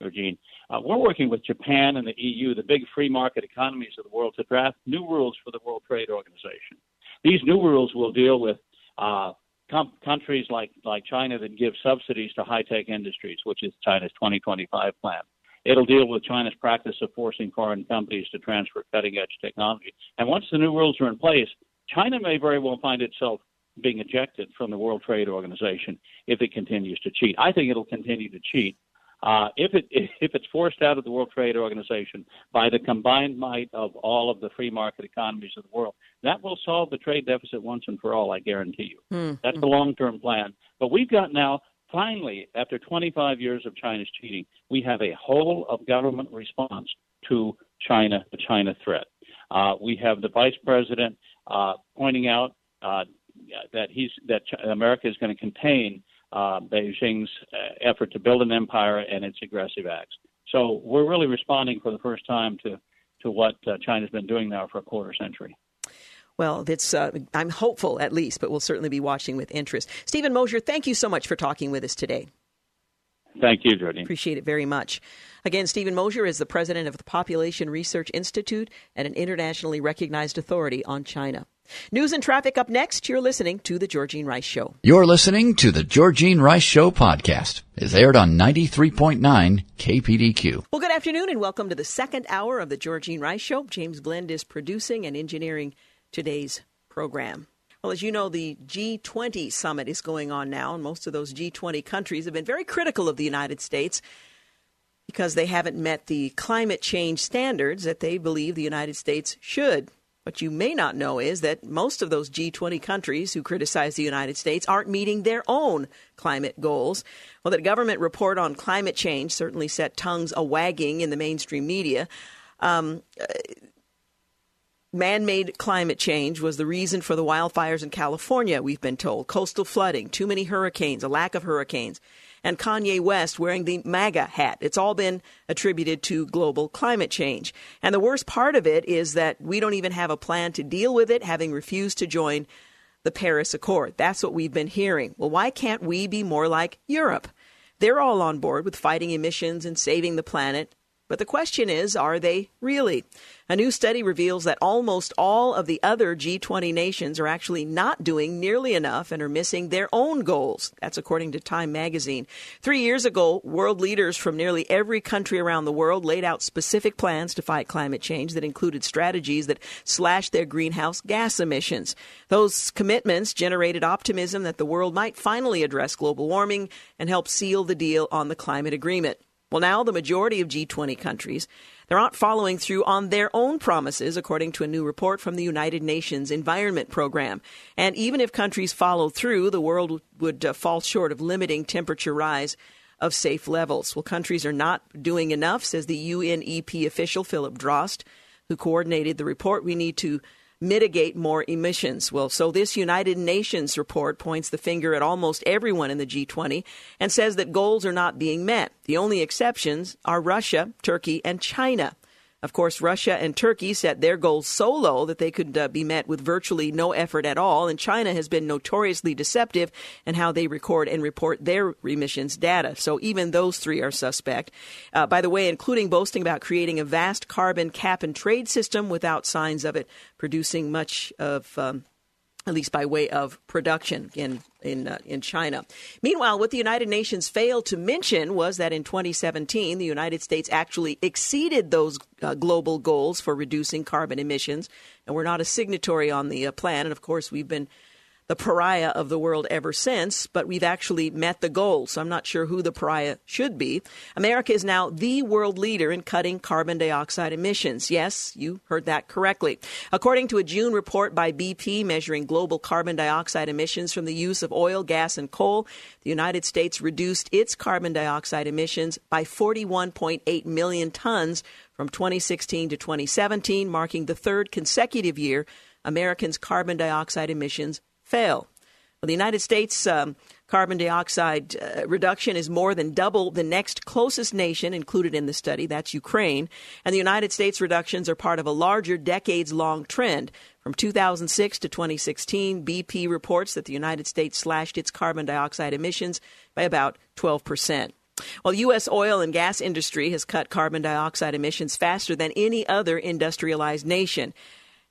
Eugene, uh, we're working with Japan and the EU, the big free market economies of the world, to draft new rules for the World Trade Organization. These new rules will deal with uh, com- countries like, like China that give subsidies to high tech industries, which is China's 2025 plan. It'll deal with China's practice of forcing foreign companies to transfer cutting edge technology. And once the new rules are in place, China may very well find itself being ejected from the World Trade Organization if it continues to cheat. I think it'll continue to cheat. Uh, if it if it's forced out of the World Trade Organization by the combined might of all of the free market economies of the world, that will solve the trade deficit once and for all. I guarantee you. Mm-hmm. That's the long term plan. But we've got now finally, after 25 years of China's cheating, we have a whole of government response to China, the China threat. Uh, we have the vice president uh, pointing out uh, that he's that America is going to contain uh, Beijing's uh, effort to build an empire and its aggressive acts. So we're really responding for the first time to to what uh, China's been doing now for a quarter century. Well, it's, uh, I'm hopeful at least, but we'll certainly be watching with interest. Steven Mosher, thank you so much for talking with us today. Thank you, Jody. Appreciate it very much. Again, Steven Mosher is the president of the Population Research Institute and an internationally recognized authority on China. News and traffic up next. You're listening to The Georgene Rice Show. You're listening to The Georgene Rice Show podcast. It's aired on 93.9 KPDQ. Well, good afternoon and welcome to the second hour of The Georgene Rice Show. James Blend is producing and engineering today's program. Well, as you know, the G20 summit is going on now, and most of those G20 countries have been very critical of the United States because they haven't met the climate change standards that they believe the United States should. What you may not know is that most of those G20 countries who criticize the United States aren't meeting their own climate goals. Well, that government report on climate change certainly set tongues a wagging in the mainstream media. Um, Man made climate change was the reason for the wildfires in California, we've been told. Coastal flooding, too many hurricanes, a lack of hurricanes, and Kanye West wearing the MAGA hat. It's all been attributed to global climate change. And the worst part of it is that we don't even have a plan to deal with it, having refused to join the Paris Accord. That's what we've been hearing. Well, why can't we be more like Europe? They're all on board with fighting emissions and saving the planet. But the question is, are they really? A new study reveals that almost all of the other G20 nations are actually not doing nearly enough and are missing their own goals. That's according to Time magazine. Three years ago, world leaders from nearly every country around the world laid out specific plans to fight climate change that included strategies that slashed their greenhouse gas emissions. Those commitments generated optimism that the world might finally address global warming and help seal the deal on the climate agreement. Well, now the majority of G20 countries they're not following through on their own promises, according to a new report from the United Nations Environment Program. And even if countries follow through, the world would uh, fall short of limiting temperature rise of safe levels. Well, countries are not doing enough, says the UNEP official Philip Drost, who coordinated the report. We need to mitigate more emissions. Well, so this United Nations report points the finger at almost everyone in the G20 and says that goals are not being met. The only exceptions are Russia, Turkey, and China. Of course, Russia and Turkey set their goals so low that they could uh, be met with virtually no effort at all, and China has been notoriously deceptive in how they record and report their emissions data. So even those three are suspect. Uh, by the way, including boasting about creating a vast carbon cap and trade system without signs of it producing much of um, at least by way of production in in uh, in China. Meanwhile, what the United Nations failed to mention was that in 2017, the United States actually exceeded those uh, global goals for reducing carbon emissions, and we're not a signatory on the uh, plan. And of course, we've been the pariah of the world ever since, but we've actually met the goal. So I'm not sure who the pariah should be. America is now the world leader in cutting carbon dioxide emissions. Yes, you heard that correctly. According to a June report by BP measuring global carbon dioxide emissions from the use of oil, gas, and coal, the United States reduced its carbon dioxide emissions by 41.8 million tons from 2016 to 2017, marking the third consecutive year Americans' carbon dioxide emissions fail. Well, the United States um, carbon dioxide uh, reduction is more than double the next closest nation included in the study, that's Ukraine. And the United States reductions are part of a larger decades long trend. From 2006 to 2016, BP reports that the United States slashed its carbon dioxide emissions by about 12 percent. Well, U.S. oil and gas industry has cut carbon dioxide emissions faster than any other industrialized nation.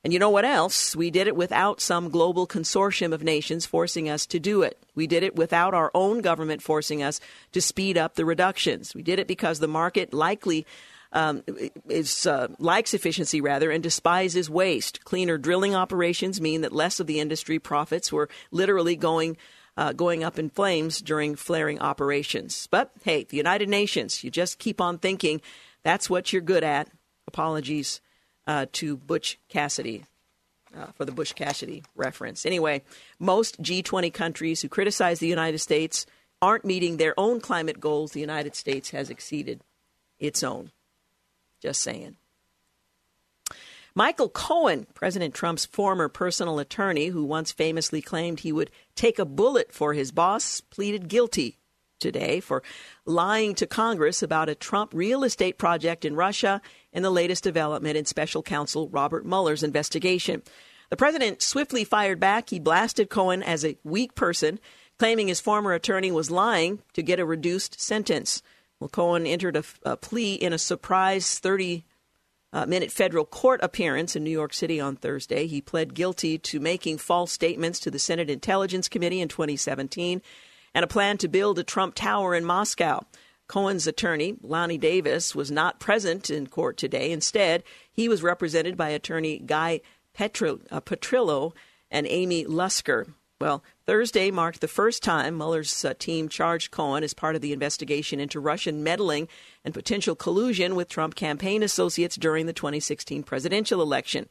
And you know what else? We did it without some global consortium of nations forcing us to do it. We did it without our own government forcing us to speed up the reductions. We did it because the market likely um, is uh, likes efficiency rather and despises waste. Cleaner drilling operations mean that less of the industry profits were literally going uh, going up in flames during flaring operations. But hey, the United Nations, you just keep on thinking that's what you're good at. Apologies uh, to Butch Cassidy. Uh, for the Butch Cassidy reference. Anyway, most G20 countries who criticize the United States aren't meeting their own climate goals. The United States has exceeded its own. Just saying. Michael Cohen, President Trump's former personal attorney, who once famously claimed he would take a bullet for his boss, pleaded guilty today for lying to Congress about a Trump real estate project in Russia and the latest development in special counsel Robert Mueller's investigation. The president swiftly fired back. He blasted Cohen as a weak person, claiming his former attorney was lying to get a reduced sentence. Well, Cohen entered a, a plea in a surprise 30 uh, minute federal court appearance in New York City on Thursday. He pled guilty to making false statements to the Senate Intelligence Committee in 2017 and a plan to build a Trump Tower in Moscow. Cohen's attorney, Lanny Davis, was not present in court today. Instead, he was represented by attorney Guy Petro, uh, Petrillo and Amy Lester. Well, Thursday marked the first time Mueller's uh, team charged Cohen as part of the investigation into Russian meddling and potential collusion with Trump campaign associates during the 2016 presidential election.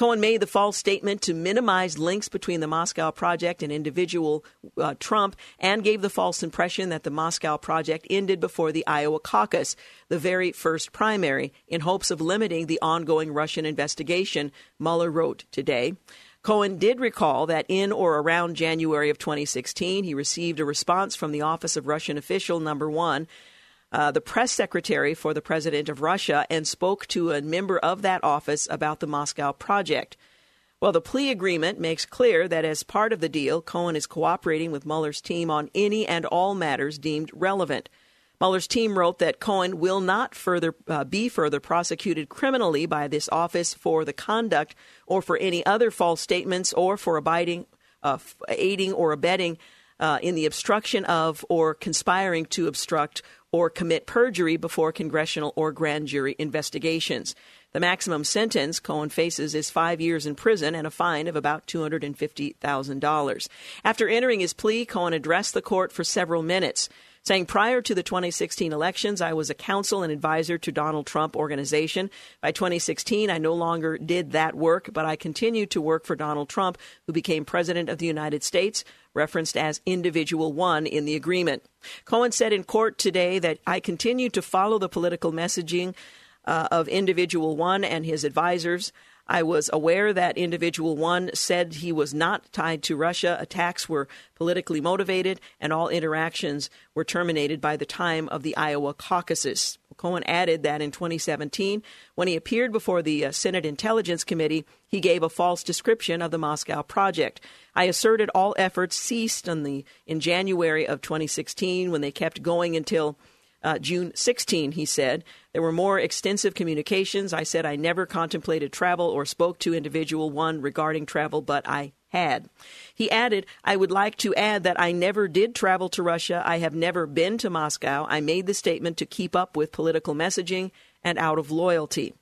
Cohen made the false statement to minimize links between the Moscow Project and individual uh, Trump and gave the false impression that the Moscow Project ended before the Iowa caucus, the very first primary, in hopes of limiting the ongoing Russian investigation, Mueller wrote today. Cohen did recall that in or around January of 2016, he received a response from the Office of Russian Official Number One uh, the press secretary for the president of Russia and spoke to a member of that office about the Moscow project. Well, the plea agreement makes clear that as part of the deal, Cohen is cooperating with Mueller's team on any and all matters deemed relevant. Mueller's team wrote that Cohen will not further uh, be further prosecuted criminally by this office for the conduct or for any other false statements or for abiding, uh, aiding or abetting uh, in the obstruction of or conspiring to obstruct or commit perjury before congressional or grand jury investigations. The maximum sentence Cohen faces is five years in prison and a fine of about $250,000. After entering his plea, Cohen addressed the court for several minutes saying prior to the 2016 elections, I was a counsel and advisor to Donald Trump organization. By 2016, I no longer did that work, but I continued to work for Donald Trump, who became president of the United States, referenced as individual one in the agreement. Cohen said in court today that I continue to follow the political messaging uh, of individual one and his advisors. I was aware that individual one said he was not tied to Russia. Attacks were politically motivated, and all interactions were terminated by the time of the Iowa caucuses. Cohen added that in 2017, when he appeared before the uh, Senate Intelligence Committee, he gave a false description of the Moscow project. I asserted all efforts ceased the, in January of 2016 when they kept going until uh, June 16, he said. There were more extensive communications. I said I never contemplated travel or spoke to individual one regarding travel, but I had. He added, I would like to add that I never did travel to Russia. I have never been to Moscow. I made the statement to keep up with political messaging and out of loyalty.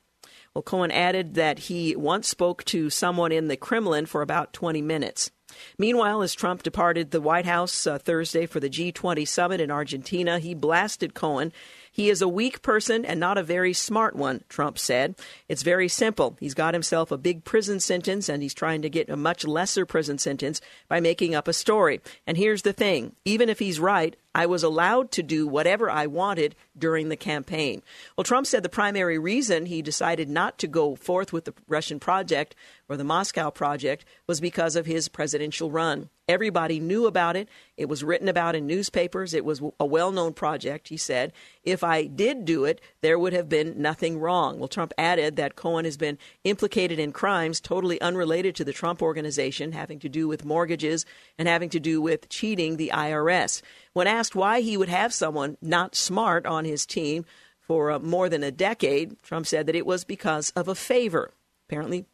Well, Cohen added that he once spoke to someone in the Kremlin for about 20 minutes. Meanwhile, as Trump departed the White House uh, Thursday for the G20 summit in Argentina, he blasted Cohen he is a weak person and not a very smart one, Trump said. It's very simple. He's got himself a big prison sentence and he's trying to get a much lesser prison sentence by making up a story. And here's the thing even if he's right, I was allowed to do whatever I wanted during the campaign. Well, Trump said the primary reason he decided not to go forth with the Russian project or the Moscow project was because of his presidential run. Everybody knew about it. It was written about in newspapers. It was a well known project, he said. If I did do it, there would have been nothing wrong. Well, Trump added that Cohen has been implicated in crimes totally unrelated to the Trump organization, having to do with mortgages and having to do with cheating the IRS. When asked why he would have someone not smart on his team for uh, more than a decade, Trump said that it was because of a favor. Apparently,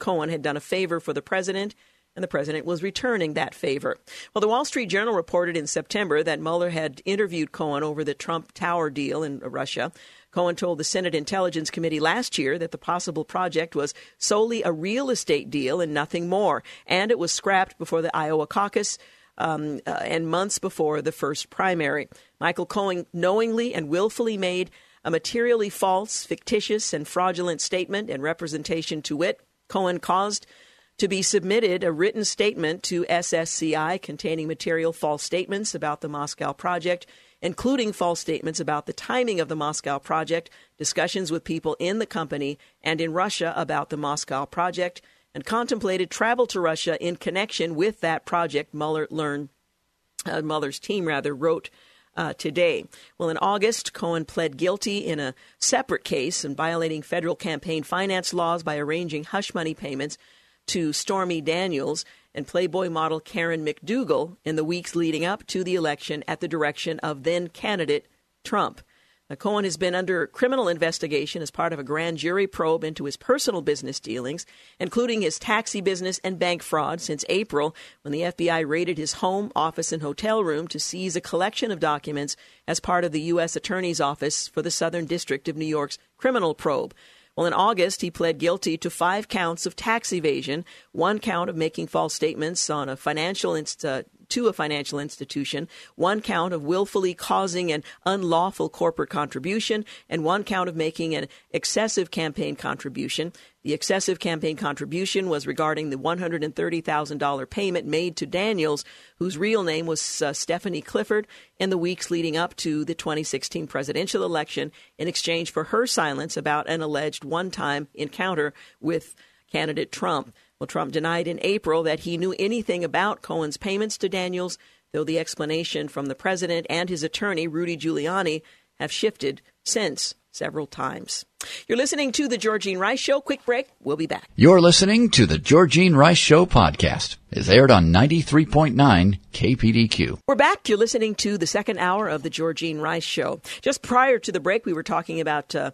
Cohen had done a favor for the president and the president was returning that favor. Well, the Wall Street Journal reported in September that Mueller had interviewed Cohen over the Trump Tower deal in Russia. Cohen told the Senate Intelligence Committee last year that the possible project was solely a real estate deal and nothing more, and it was scrapped before the Iowa caucus. Um, uh, and months before the first primary. Michael Cohen knowingly and willfully made a materially false, fictitious, and fraudulent statement and representation to wit. Cohen caused to be submitted a written statement to SSCI containing material false statements about the Moscow project, including false statements about the timing of the Moscow project, discussions with people in the company and in Russia about the Moscow project, and contemplated travel to Russia in connection with that project. Mueller learned, uh, Mueller's team rather wrote. Uh, today. Well, in August, Cohen pled guilty in a separate case in violating federal campaign finance laws by arranging hush money payments to Stormy Daniels and Playboy model Karen McDougal in the weeks leading up to the election at the direction of then candidate Trump. Now, Cohen has been under criminal investigation as part of a grand jury probe into his personal business dealings, including his taxi business and bank fraud since April, when the FBI raided his home, office, and hotel room to seize a collection of documents as part of the U.S. Attorney's Office for the Southern District of New York's criminal probe. Well, in August, he pled guilty to five counts of tax evasion, one count of making false statements on a financial uh, to a financial institution, one count of willfully causing an unlawful corporate contribution, and one count of making an excessive campaign contribution. The excessive campaign contribution was regarding the $130,000 payment made to Daniels, whose real name was uh, Stephanie Clifford, in the weeks leading up to the 2016 presidential election in exchange for her silence about an alleged one time encounter with candidate Trump. Well, Trump denied in April that he knew anything about Cohen's payments to Daniels, though the explanation from the president and his attorney, Rudy Giuliani, have shifted since several times. You're listening to The Georgene Rice Show. Quick break. We'll be back. You're listening to The Georgene Rice Show podcast. It's aired on 93.9 KPDQ. We're back. You're listening to the second hour of The Georgene Rice Show. Just prior to the break, we were talking about uh,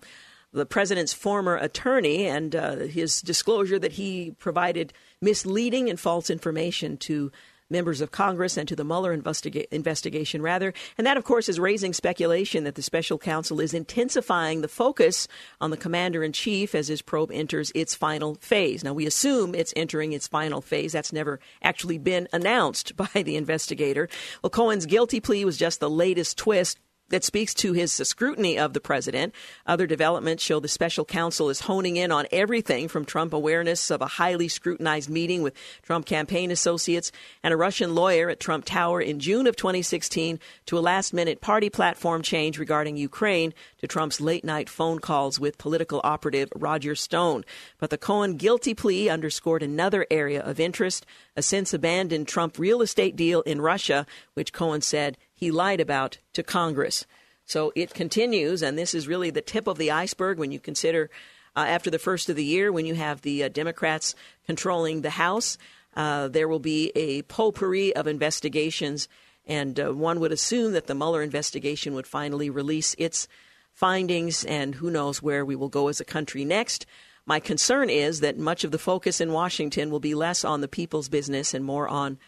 the president's former attorney and uh, his disclosure that he provided misleading and false information to members of Congress and to the Mueller investiga- investigation, rather. And that, of course, is raising speculation that the special counsel is intensifying the focus on the commander in chief as his probe enters its final phase. Now, we assume it's entering its final phase. That's never actually been announced by the investigator. Well, Cohen's guilty plea was just the latest twist that speaks to his scrutiny of the president. Other developments show the special counsel is honing in on everything from Trump awareness of a highly scrutinized meeting with Trump campaign associates and a Russian lawyer at Trump Tower in June of 2016 to a last minute party platform change regarding Ukraine to Trump's late night phone calls with political operative Roger Stone. But the Cohen guilty plea underscored another area of interest a since abandoned Trump real estate deal in Russia, which Cohen said he lied about to Congress. So it continues, and this is really the tip of the iceberg when you consider uh, after the first of the year, when you have the uh, Democrats controlling the House, uh, there will be a potpourri of investigations, and uh, one would assume that the Mueller investigation would finally release its findings, and who knows where we will go as a country next. My concern is that much of the focus in Washington will be less on the people's business and more on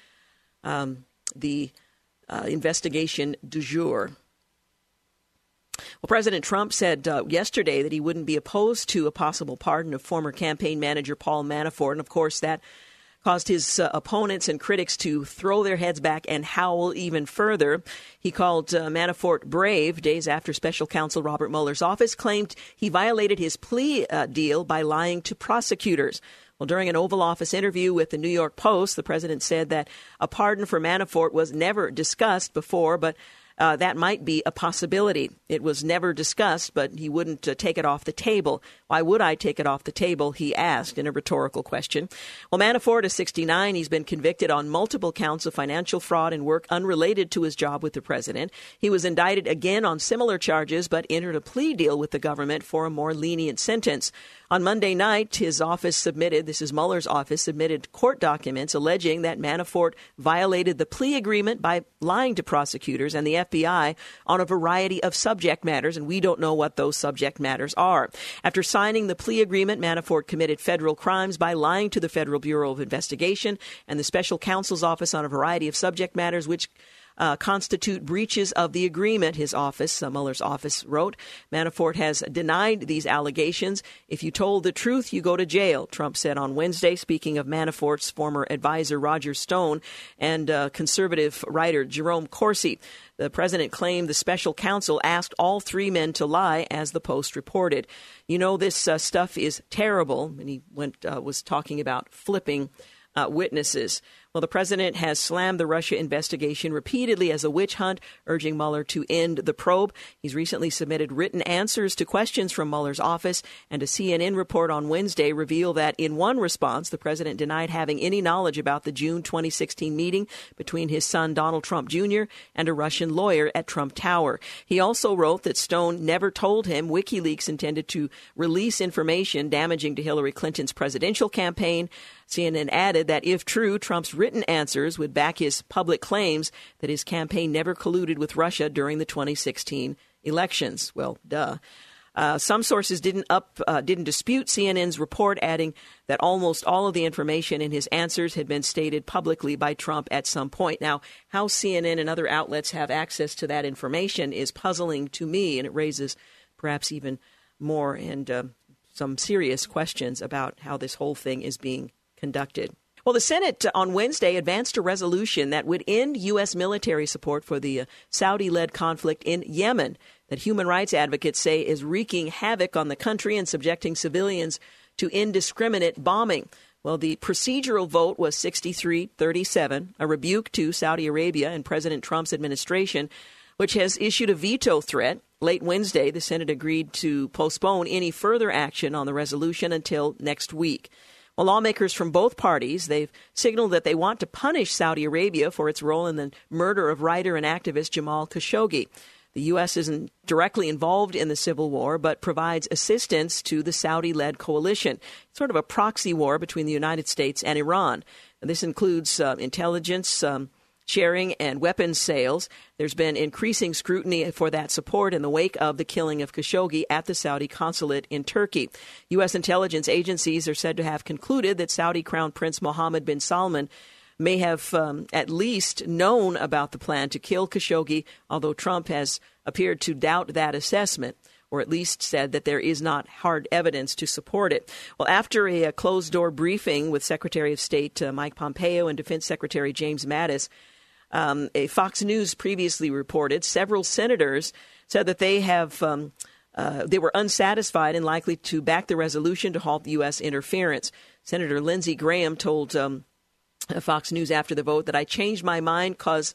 um, the uh, investigation du jour. Well, President Trump said uh, yesterday that he wouldn't be opposed to a possible pardon of former campaign manager Paul Manafort. And of course, that caused his uh, opponents and critics to throw their heads back and howl even further. He called uh, Manafort brave days after special counsel Robert Mueller's office claimed he violated his plea uh, deal by lying to prosecutors. Well, during an Oval Office interview with the New York Post, the president said that a pardon for Manafort was never discussed before, but uh, that might be a possibility. It was never discussed, but he wouldn't uh, take it off the table. Why would I take it off the table? He asked in a rhetorical question. Well, Manafort is 69. He's been convicted on multiple counts of financial fraud and work unrelated to his job with the president. He was indicted again on similar charges, but entered a plea deal with the government for a more lenient sentence. On Monday night, his office submitted, this is Mueller's office, submitted court documents alleging that Manafort violated the plea agreement by lying to prosecutors and the FBI on a variety of subject matters, and we don't know what those subject matters are. After signing the plea agreement, Manafort committed federal crimes by lying to the Federal Bureau of Investigation and the special counsel's office on a variety of subject matters, which uh, constitute breaches of the agreement, his office, uh, Mueller's office, wrote. Manafort has denied these allegations. If you told the truth, you go to jail, Trump said on Wednesday, speaking of Manafort's former advisor, Roger Stone, and uh, conservative writer Jerome Corsi. The president claimed the special counsel asked all three men to lie, as the Post reported. You know, this uh, stuff is terrible. And he went uh, was talking about flipping uh, witnesses. Well, the president has slammed the Russia investigation repeatedly as a witch hunt, urging Mueller to end the probe. He's recently submitted written answers to questions from Mueller's office, and a CNN report on Wednesday revealed that in one response, the president denied having any knowledge about the June 2016 meeting between his son Donald Trump Jr. and a Russian lawyer at Trump Tower. He also wrote that Stone never told him WikiLeaks intended to release information damaging to Hillary Clinton's presidential campaign. CNN added that if true, Trump's written answers would back his public claims that his campaign never colluded with Russia during the 2016 elections. Well, duh. Uh, some sources didn't up uh, didn't dispute CNN's report, adding that almost all of the information in his answers had been stated publicly by Trump at some point. Now, how CNN and other outlets have access to that information is puzzling to me, and it raises perhaps even more and uh, some serious questions about how this whole thing is being conducted. Well, the Senate on Wednesday advanced a resolution that would end U.S. military support for the uh, Saudi led conflict in Yemen, that human rights advocates say is wreaking havoc on the country and subjecting civilians to indiscriminate bombing. Well, the procedural vote was 63 37, a rebuke to Saudi Arabia and President Trump's administration, which has issued a veto threat. Late Wednesday, the Senate agreed to postpone any further action on the resolution until next week. Well, lawmakers from both parties, they've signaled that they want to punish Saudi Arabia for its role in the murder of writer and activist Jamal Khashoggi. The U.S. isn't directly involved in the civil war, but provides assistance to the Saudi led coalition. It's sort of a proxy war between the United States and Iran. And this includes uh, intelligence, um, sharing and weapons sales. There's been increasing scrutiny for that support in the wake of the killing of Khashoggi at the Saudi consulate in Turkey. U.S. intelligence agencies are said to have concluded that Saudi Crown Prince Mohammed bin Salman may have um, at least known about the plan to kill Khashoggi, although Trump has appeared to doubt that assessment or at least said that there is not hard evidence to support it. Well, after a, closed door briefing with Secretary of State uh, Mike Pompeo and Defense Secretary James Mattis, um, a Fox News previously reported several senators said that they have. Um, uh, they were unsatisfied and likely to back the resolution to halt the U.S. interference. Senator Lindsey Graham told um, Fox News after the vote that I changed my mind because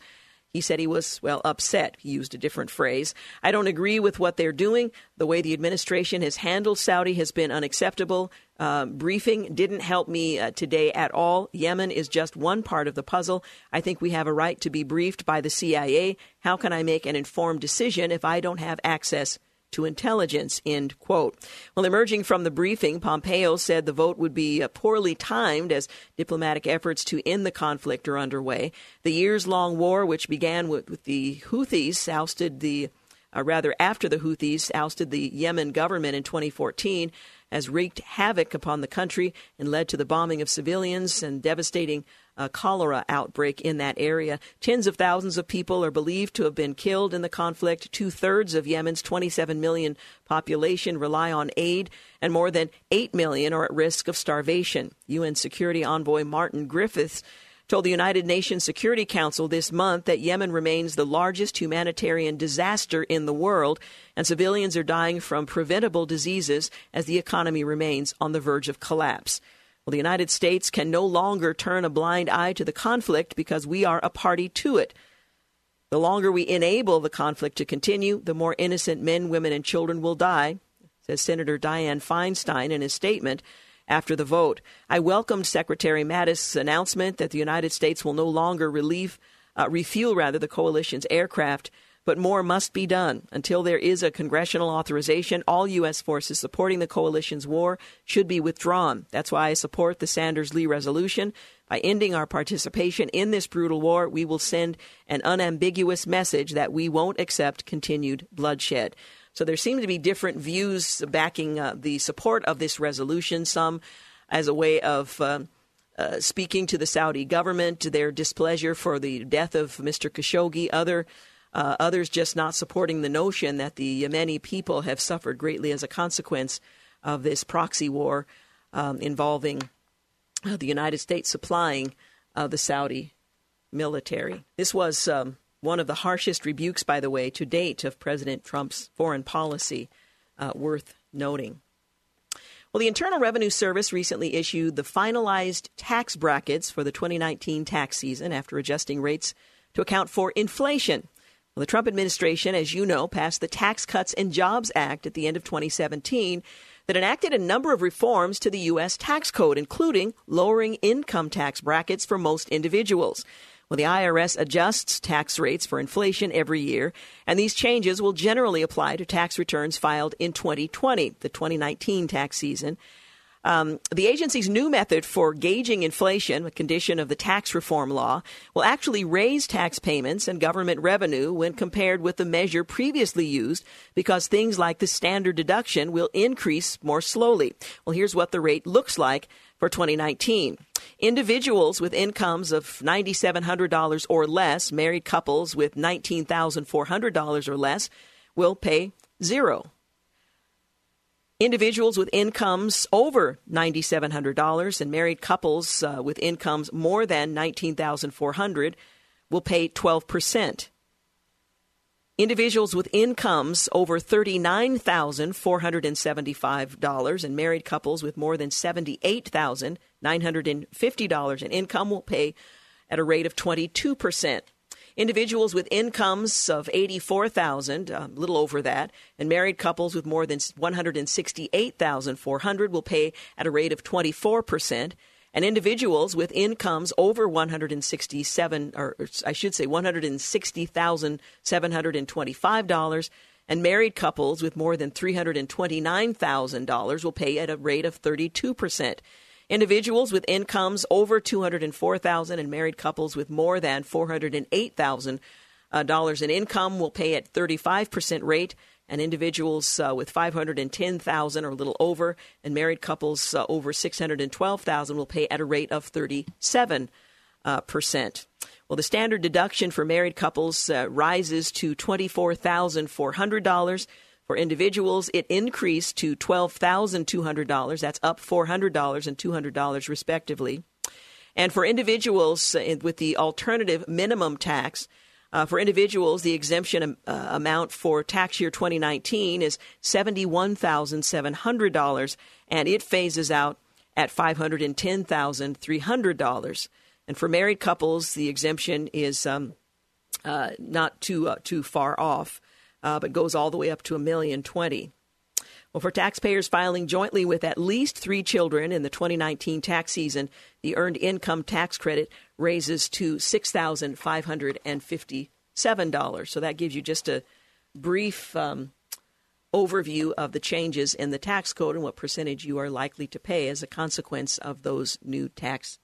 he said he was, well, upset. He used a different phrase. I don't agree with what they're doing. The way the administration has handled Saudi has been unacceptable. Uh, briefing didn't help me uh, today at all. Yemen is just one part of the puzzle. I think we have a right to be briefed by the CIA. How can I make an informed decision if I don't have access to intelligence, end quote. Well, emerging from the briefing, Pompeo said the vote would be uh, poorly timed as diplomatic efforts to end the conflict are underway. The years long war, which began with, with the Houthis, ousted the uh, rather after the Houthis ousted the Yemen government in 2014, has wreaked havoc upon the country and led to the bombing of civilians and devastating a cholera outbreak in that area. Tens of thousands of people are believed to have been killed in the conflict. Two thirds of Yemen's 27 million population rely on aid, and more than 8 million are at risk of starvation. UN Security Envoy Martin Griffiths told the United Nations Security Council this month that Yemen remains the largest humanitarian disaster in the world, and civilians are dying from preventable diseases as the economy remains on the verge of collapse. Well, the United States can no longer turn a blind eye to the conflict because we are a party to it. The longer we enable the conflict to continue, the more innocent men, women, and children will die, says Senator Dianne Feinstein in his statement after the vote. I welcomed Secretary Mattis' announcement that the United States will no longer relieve, uh, refuel rather the coalition's aircraft but more must be done. Until there is a congressional authorization, all U.S. forces supporting the coalition's war should be withdrawn. That's why I support the Sanders Lee resolution. By ending our participation in this brutal war, we will send an unambiguous message that we won't accept continued bloodshed. So there seem to be different views backing uh, the support of this resolution, some as a way of. Uh, uh, speaking to the Saudi government, their displeasure for the death of Mr. Khashoggi, other uh, others just not supporting the notion that the Yemeni people have suffered greatly as a consequence of this proxy war um, involving uh, the United States supplying uh, the Saudi military. This was um, one of the harshest rebukes, by the way, to date of President Trump's foreign policy, uh, worth noting. Well, the Internal Revenue Service recently issued the finalized tax brackets for the 2019 tax season after adjusting rates to account for inflation. Well, the Trump administration, as you know, passed the Tax Cuts and Jobs Act at the end of 2017 that enacted a number of reforms to the U.S. tax code, including lowering income tax brackets for most individuals. Well, the IRS adjusts tax rates for inflation every year, and these changes will generally apply to tax returns filed in 2020, the 2019 tax season. Um, the agency's new method for gauging inflation, a condition of the tax reform law, will actually raise tax payments and government revenue when compared with the measure previously used because things like the standard deduction will increase more slowly. Well, here's what the rate looks like for 2019. Individuals with incomes of $9,700 or less, married couples with $19,400 or less, will pay zero Individuals with incomes over $9,700 and married couples uh, with incomes more than $19,400 will pay 12%. Individuals with incomes over $39,475 and married couples with more than $78,950 in income will pay at a rate of 22%. Individuals with incomes of 84,000, a uh, little over that, and married couples with more than 168,400 will pay at a rate of 24%, and individuals with incomes over 167 or I should say $160,725 and married couples with more than $329,000 will pay at a rate of 32%. Individuals with incomes over 204,000 and married couples with more than 408,000 uh, dollars in income will pay at 35% rate and individuals uh, with 510,000 or a little over and married couples uh, over 612,000 will pay at a rate of 37 uh, percent. Well, the standard deduction for married couples uh, rises to $24,400. For individuals, it increased to $12,200. That's up $400 and $200 respectively. And for individuals uh, with the alternative minimum tax, uh, for individuals, the exemption uh, amount for tax year 2019 is $71,700, and it phases out at $510,300. And for married couples, the exemption is um, uh, not too uh, too far off, uh, but goes all the way up to a million twenty. Well, for taxpayers filing jointly with at least three children in the 2019 tax season, the earned income tax credit raises to $6,557. So that gives you just a brief um, overview of the changes in the tax code and what percentage you are likely to pay as a consequence of those new tax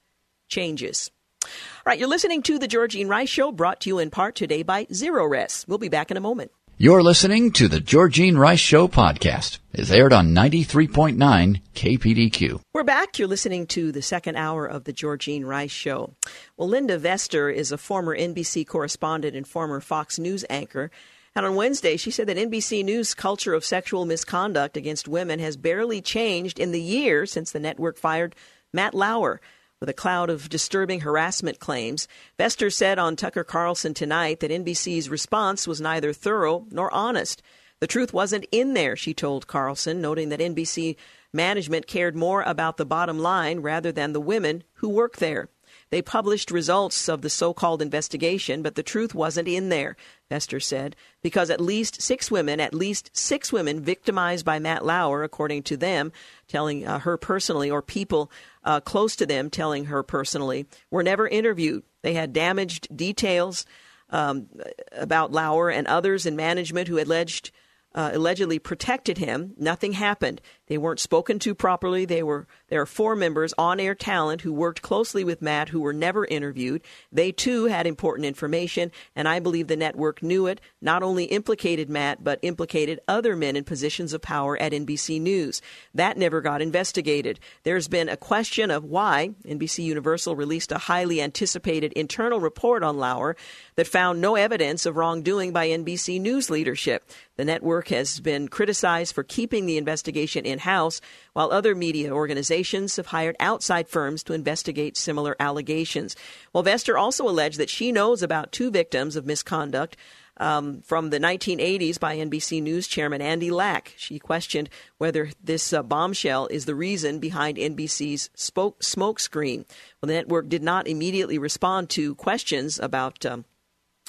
changes. All right, you're listening to the Georgene Rice Show, brought to you in part today by Zerorez. We'll be back in a moment. You're listening to the Georgene Rice Show podcast. It's aired on 93.9 KPDQ. We're back. You're listening to the second hour of the Georgene Rice Show. Well, Linda Vester is a former NBC correspondent and former Fox News anchor. And on Wednesday, she said that NBC News' culture of sexual misconduct against women has barely changed in the year since the network fired Matt Lauer with a cloud of disturbing harassment claims. Vester said on Tucker Carlson tonight that NBC's response was neither thorough nor honest. The truth wasn't in there, she told Carlson, noting that NBC management cared more about the bottom line rather than the women who work there. They published results of the so called investigation, but the truth wasn't in there, Vester said, because at least six women, at least six women victimized by Matt Lauer, according to them, telling uh, her personally, or people uh, close to them telling her personally, were never interviewed. They had damaged details um, about Lauer and others in management who alleged uh, allegedly protected him. Nothing happened. They weren't spoken to properly. They were there are four members on air talent who worked closely with Matt who were never interviewed. They too had important information, and I believe the network knew it. Not only implicated Matt, but implicated other men in positions of power at NBC News. That never got investigated. There's been a question of why NBC Universal released a highly anticipated internal report on Lauer that found no evidence of wrongdoing by NBC News leadership. The network has been criticized for keeping the investigation in house, while other media organizations have hired outside firms to investigate similar allegations. Well, Vester also alleged that she knows about two victims of misconduct. Um, from the 1980s by NBC News chairman Andy Lack. She questioned whether this uh, bombshell is the reason behind NBC's spoke, smokescreen. Well, the network did not immediately respond to questions about um,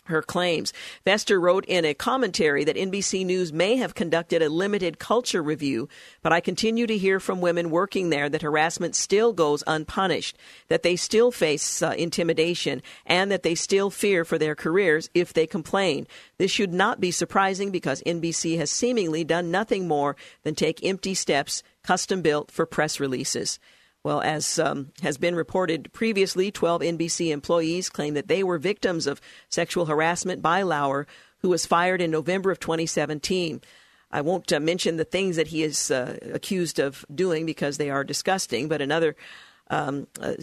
her claims. Vester wrote in a commentary that NBC News may have conducted a limited culture review, but I continue to hear from women working there that harassment still goes unpunished, that they still face uh, intimidation, and that they still fear for their careers if they complain. This should not be surprising because NBC has seemingly done nothing more than take empty steps custom built for press releases. Well, as um, has been reported previously, 12 NBC employees claim that they were victims of sexual harassment by Lauer, who was fired in November of 2017. I won't uh, mention the things that he is uh, accused of doing because they are disgusting, but another um, uh,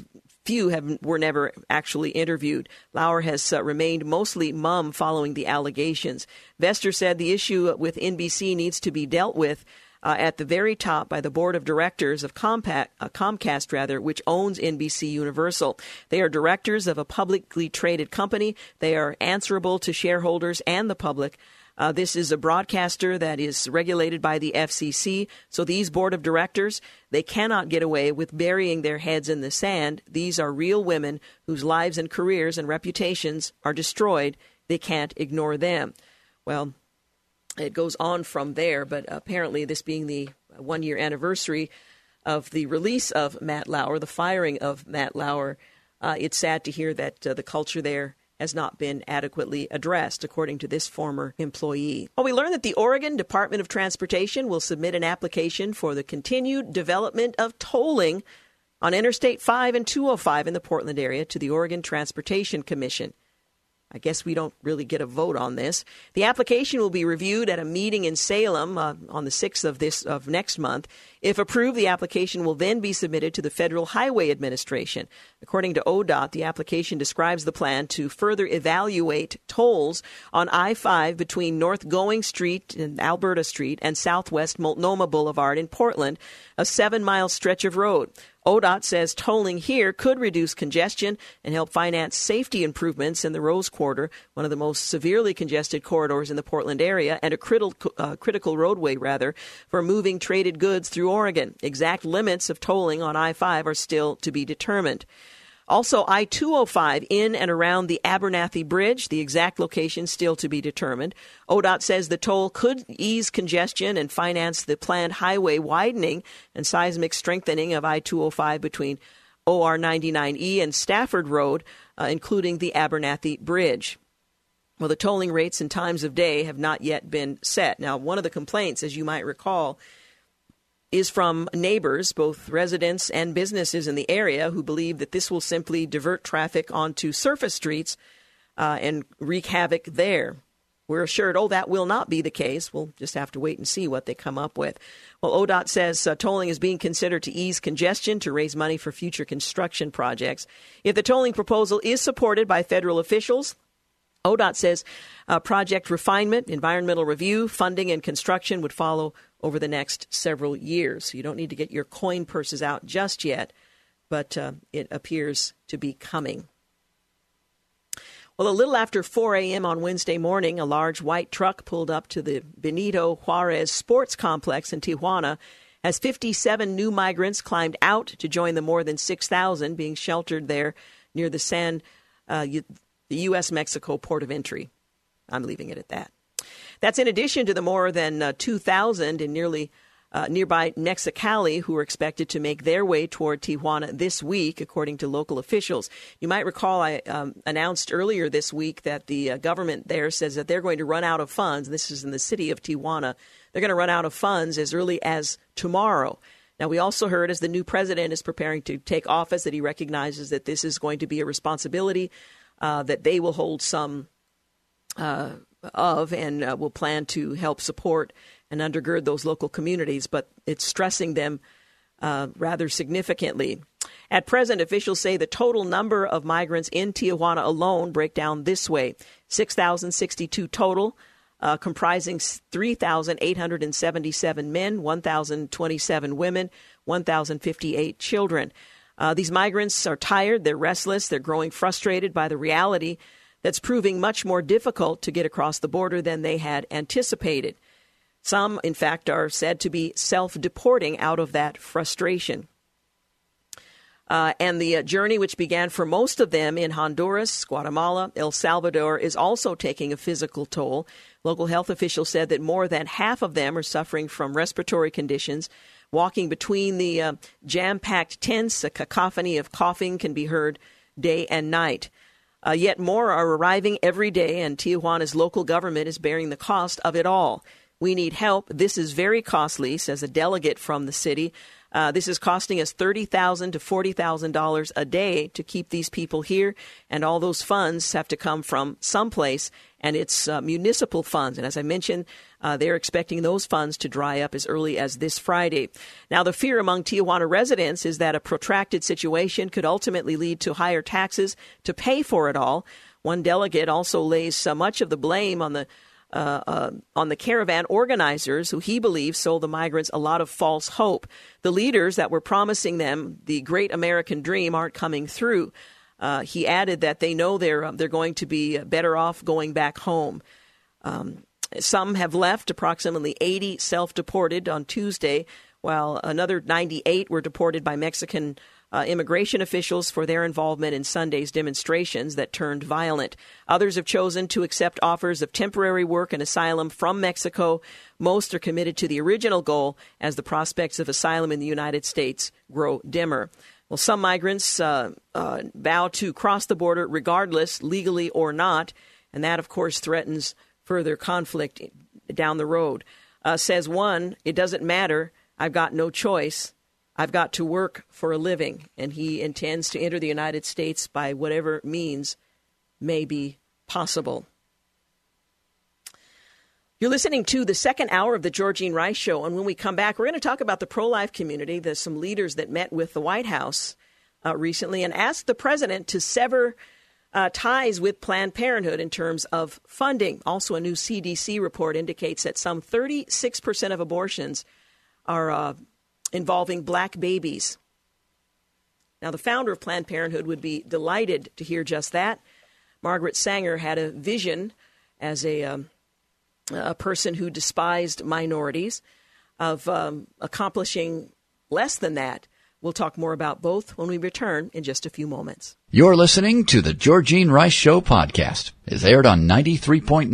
few have, were never actually interviewed. Lauer has uh, remained mostly mum following the allegations. Vester said the issue with NBC needs to be dealt with uh, at the very top by the board of directors of Compact, uh, Comcast, rather, which owns NBC Universal. They are directors of a publicly traded company. They are answerable to shareholders and the public. Uh, this is a broadcaster that is regulated by the FCC. So these board of directors, they cannot get away with burying their heads in the sand. These are real women whose lives and careers and reputations are destroyed. They can't ignore them. Well, it goes on from there, but apparently, this being the one year anniversary of the release of Matt Lauer, the firing of Matt Lauer, uh, it's sad to hear that uh, the culture there has not been adequately addressed, according to this former employee. Well, we learned that the Oregon Department of Transportation will submit an application for the continued development of tolling on Interstate 5 and 205 in the Portland area to the Oregon Transportation Commission. I guess we don't really get a vote on this. The application will be reviewed at a meeting in Salem uh, on the 6th of this of next month. If approved, the application will then be submitted to the Federal Highway Administration. According to ODOT, the application describes the plan to further evaluate tolls on I-5 between North Going Street and Alberta Street and Southwest Multnomah Boulevard in Portland, a 7-mile stretch of road. ODOT says tolling here could reduce congestion and help finance safety improvements in the Rose Quarter, one of the most severely congested corridors in the Portland area, and a critical, uh, critical roadway, rather, for moving traded goods through Oregon. Exact limits of tolling on I 5 are still to be determined. Also, I 205 in and around the Abernethy Bridge, the exact location still to be determined. ODOT says the toll could ease congestion and finance the planned highway widening and seismic strengthening of I 205 between OR 99E and Stafford Road, uh, including the Abernethy Bridge. Well, the tolling rates and times of day have not yet been set. Now, one of the complaints, as you might recall, is from neighbors, both residents and businesses in the area, who believe that this will simply divert traffic onto surface streets uh, and wreak havoc there. We're assured, oh, that will not be the case. We'll just have to wait and see what they come up with. Well, ODOT says uh, tolling is being considered to ease congestion to raise money for future construction projects. If the tolling proposal is supported by federal officials, ODOT says uh, project refinement, environmental review, funding, and construction would follow over the next several years. So you don't need to get your coin purses out just yet, but uh, it appears to be coming. Well, a little after 4 a.m. on Wednesday morning, a large white truck pulled up to the Benito Juarez Sports Complex in Tijuana as 57 new migrants climbed out to join the more than 6,000 being sheltered there near the San, uh, the U.S. Mexico port of entry. I'm leaving it at that. That's in addition to the more than uh, 2,000 in nearly uh, nearby Mexicali who are expected to make their way toward Tijuana this week, according to local officials. You might recall I um, announced earlier this week that the uh, government there says that they're going to run out of funds. This is in the city of Tijuana. They're going to run out of funds as early as tomorrow. Now, we also heard as the new president is preparing to take office that he recognizes that this is going to be a responsibility, uh, that they will hold some uh, of and uh, will plan to help support and undergird those local communities, but it's stressing them uh, rather significantly. At present, officials say the total number of migrants in Tijuana alone break down this way 6,062 total, uh, comprising 3,877 men, 1,027 women, 1,058 children. Uh, these migrants are tired, they're restless, they're growing frustrated by the reality that's proving much more difficult to get across the border than they had anticipated. Some, in fact, are said to be self deporting out of that frustration. Uh, and the uh, journey, which began for most of them in Honduras, Guatemala, El Salvador, is also taking a physical toll. Local health officials said that more than half of them are suffering from respiratory conditions. Walking between the uh, jam packed tents, a cacophony of coughing can be heard day and night. Uh, yet more are arriving every day, and Tijuana's local government is bearing the cost of it all. We need help. This is very costly, says a delegate from the city. Uh, this is costing us thirty thousand to forty thousand dollars a day to keep these people here, and all those funds have to come from someplace, and it's uh, municipal funds. And as I mentioned, uh, they're expecting those funds to dry up as early as this Friday. Now, the fear among Tijuana residents is that a protracted situation could ultimately lead to higher taxes to pay for it all. One delegate also lays so much of the blame on the uh, uh, on the caravan organizers who he believes sold the migrants a lot of false hope. The leaders that were promising them the great American dream aren't coming through. Uh, he added that they know they're uh, they're going to be better off going back home. Um, some have left. Approximately 80 self-deported on Tuesday, while another 98 were deported by Mexican uh, immigration officials for their involvement in Sunday's demonstrations that turned violent. Others have chosen to accept offers of temporary work and asylum from Mexico. Most are committed to the original goal as the prospects of asylum in the United States grow dimmer. Well, some migrants uh, uh, vow to cross the border regardless, legally or not, and that, of course, threatens further conflict down the road. Uh, says one, it doesn't matter. I've got no choice. I've got to work for a living, and he intends to enter the United States by whatever means may be possible. You're listening to the second hour of the Georgene Rice Show. And when we come back, we're going to talk about the pro life community. There's some leaders that met with the White House uh, recently and asked the president to sever uh, ties with Planned Parenthood in terms of funding. Also, a new CDC report indicates that some 36% of abortions are uh, involving black babies. Now, the founder of Planned Parenthood would be delighted to hear just that. Margaret Sanger had a vision as a um, a person who despised minorities, of um, accomplishing less than that. We'll talk more about both when we return in just a few moments. You're listening to the Georgene Rice Show podcast. It's aired on 93.9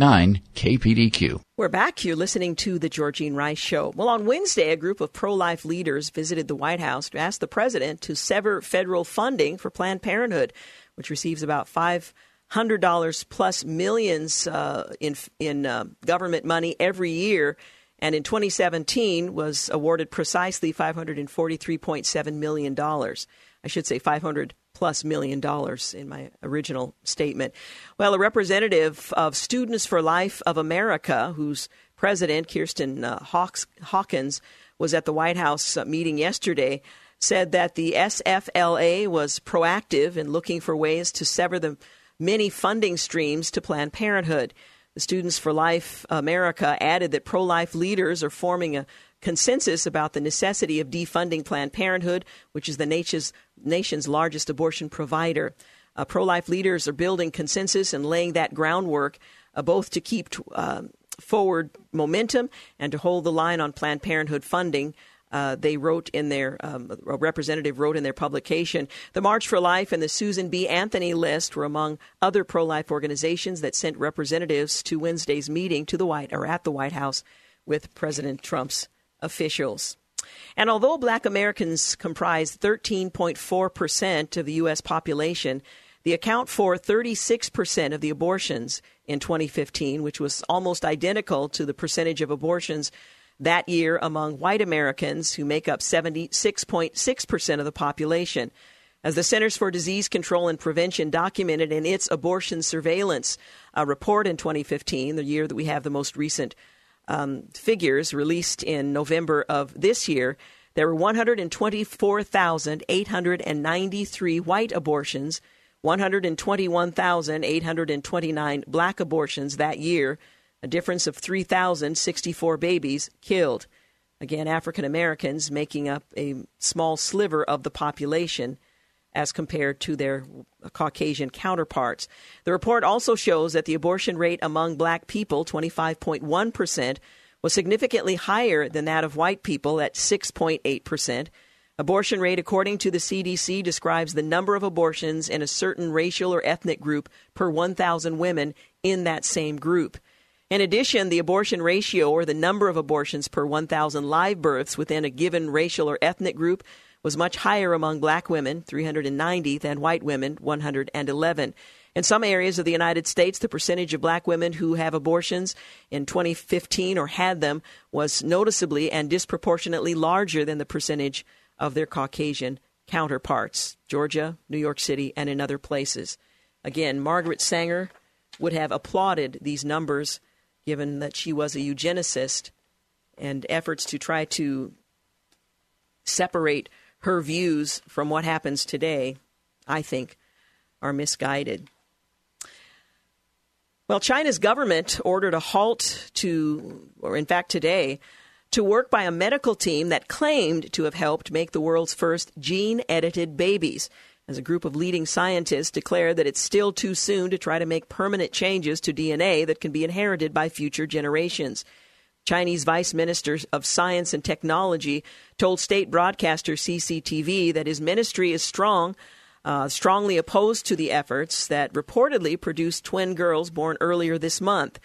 KPDQ. We're back. You're listening to the Georgene Rice Show. Well, on Wednesday, a group of pro life leaders visited the White House to ask the president to sever federal funding for Planned Parenthood, which receives about five hundred dollars plus millions uh, in in uh, government money every year, and in 2017 was awarded precisely 543.7 million dollars. I should say 500 plus million dollars in my original statement. Well, a representative of Students for Life of America, whose president Kristan uh, Hawks, Hawkins was at the White House uh, meeting yesterday said that the SFLA was proactive in looking for ways to sever the many funding streams to Planned Parenthood. The Students for Life America added that pro life leaders are forming a consensus about the necessity of defunding Planned Parenthood, which is the nation's, nation's largest abortion provider. Uh, pro life leaders are building consensus and laying that groundwork, uh, both to keep uh, forward momentum and to hold the line on Planned Parenthood funding uh, they wrote in their um, a representative wrote in their publication the march for life and the susan b. Anthony list were among other pro-life organizations that sent representatives to wednesday's meeting to the white or at the white house with president trump's officials. And although black americans comprise 13.4% of the u.s population they account for 36% of the abortions in 2015, which was almost identical to the percentage of abortions that year among white Americans who make up 76.6% of the population. As the Centers for Disease Control and Prevention documented in its abortion surveillance uh, report in 2015, the year that we have the most recent um, figures released in November of this year, there were 124,893 white abortions, 121,829 black abortions that year, a difference of 3,064 babies killed. Again, African Americans making up a small sliver of the population as compared to their Caucasian counterparts. The report also shows that the abortion rate among black people, 25.1%, was significantly higher than that of white people at 6.8%. Abortion rate, according to the CDC, describes the number of abortions in a certain racial or ethnic group per 1,000 women in that same group. In addition, the abortion ratio, or the number of abortions per 1,000 live births within a given racial or ethnic group, was much higher among black women, 390, than white women, 111. In some areas of the United States, the percentage of black women who have abortions in 2015 or had them was noticeably and disproportionately larger than the percentage of their Caucasian counterparts, Georgia, New York City, and in other places. Again, Margaret Sanger would have applauded these numbers given that she was a eugenicist, and efforts to try to separate her views from what happens today, I think, are misguided. Well, China's government ordered a halt to, or in fact today, to work by a medical team that claimed to have helped make the world's first gene edited babies as a group of leading scientists declare that it's still too soon to try to make permanent changes to DNA that can be inherited by future generations. Chinese Vice Minister of Science and Technology told state broadcaster CCTV that his ministry is strong, uh, strongly opposed to the efforts that reportedly produced twin girls born earlier this month.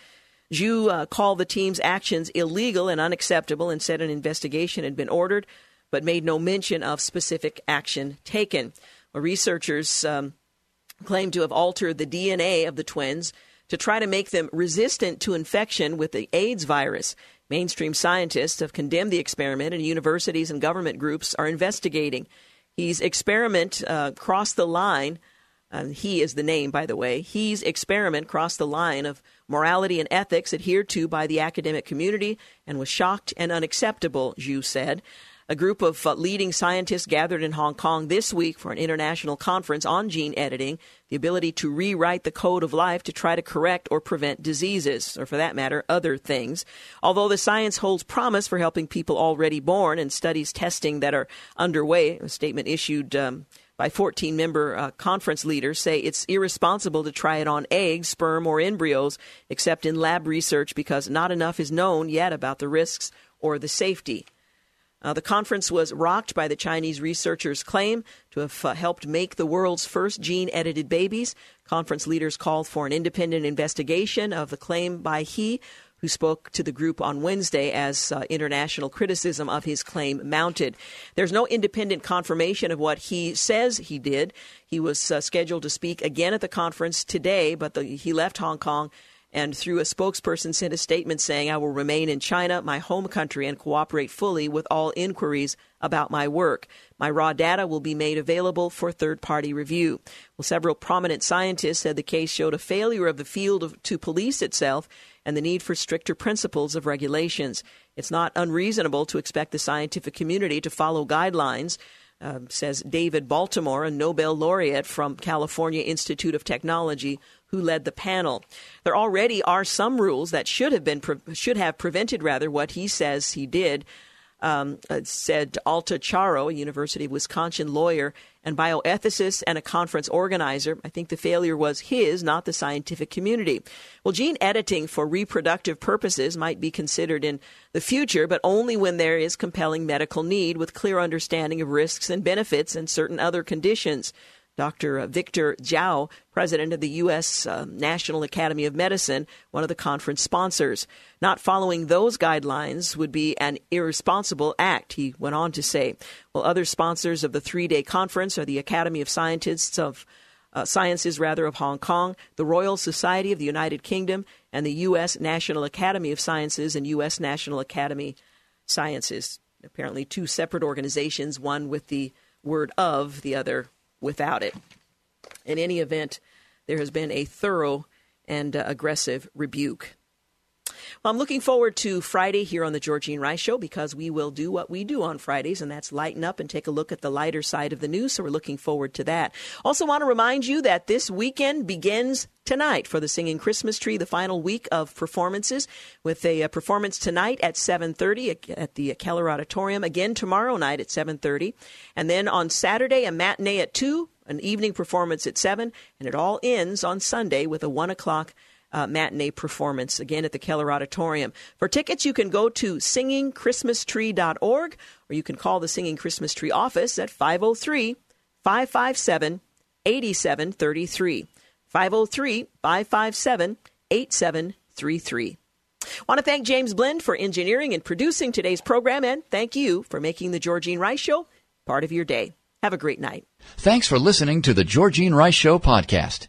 Zhu uh, called the team's actions illegal and unacceptable and said an investigation had been ordered, but made no mention of specific action taken. Researchers um, claim to have altered the DNA of the twins to try to make them resistant to infection with the AIDS virus. Mainstream scientists have condemned the experiment, and universities and government groups are investigating. His experiment uh, crossed the line he is the name, by the way, He's experiment crossed the line of morality and ethics adhered to by the academic community and was shocked and unacceptable, Zhu said. A group of uh, leading scientists gathered in Hong Kong this week for an international conference on gene editing, the ability to rewrite the code of life to try to correct or prevent diseases, or for that matter, other things. Although the science holds promise for helping people already born and studies testing that are underway, a statement issued um, by 14 member uh, conference leaders say it's irresponsible to try it on eggs, sperm, or embryos, except in lab research because not enough is known yet about the risks or the safety. Uh, the conference was rocked by the Chinese researchers' claim to have uh, helped make the world's first gene edited babies. Conference leaders called for an independent investigation of the claim by he, who spoke to the group on Wednesday as uh, international criticism of his claim mounted. There's no independent confirmation of what he says he did. He was uh, scheduled to speak again at the conference today, but the, he left Hong Kong and through a spokesperson sent a statement saying, I will remain in China, my home country, and cooperate fully with all inquiries about my work. My raw data will be made available for third party review. Well, several prominent scientists said the case showed a failure of the field of, to police itself and the need for stricter principles of regulations. It's not unreasonable to expect the scientific community to follow guidelines. Uh, says David Baltimore, a Nobel laureate from California Institute of Technology, who led the panel. There already are some rules that should have been pre- should have prevented rather what he says he did. Um, uh, said Alta Charo, a University of Wisconsin lawyer and bioethicist and a conference organizer. I think the failure was his, not the scientific community. Well, gene editing for reproductive purposes might be considered in the future, but only when there is compelling medical need with clear understanding of risks and benefits and certain other conditions. Dr. Victor Dzau, president of the U.S. Uh, National Academy of Medicine, one of the conference sponsors. Not following those guidelines would be an irresponsible act, he went on to say. Well, other sponsors of the three day conference are the Academy of Scientists of uh, Sciences, rather, of Hong Kong, the Royal Society of the United Kingdom, and the U.S. National Academy of Sciences and U.S. National Academy Sciences. Apparently, two separate organizations, one with the word of, the other without it. In any event, there has been a thorough and uh, aggressive rebuke. Well, I'm looking forward to Friday here on the Georgene Rice Show because we will do what we do on Fridays, and that's lighten up and take a look at the lighter side of the news. So we're looking forward to that. Also, want to remind you that this weekend begins tonight for the Singing Christmas Tree, the final week of performances, with a, a performance tonight at 7:30 at the Keller Auditorium. Again tomorrow night at 7:30, and then on Saturday a matinee at two, an evening performance at seven, and it all ends on Sunday with a one o'clock uh, matinee performance again at the Keller Auditorium. For tickets, you can go to singingchristmastree.org or you can call the Singing Christmas Tree office at 503 557 8733. 503 557 8733. Want to thank James Blend for engineering and producing today's program, and thank you for making the Georgene Rice Show part of your day. Have a great night. Thanks for listening to the Georgene Rice Show podcast.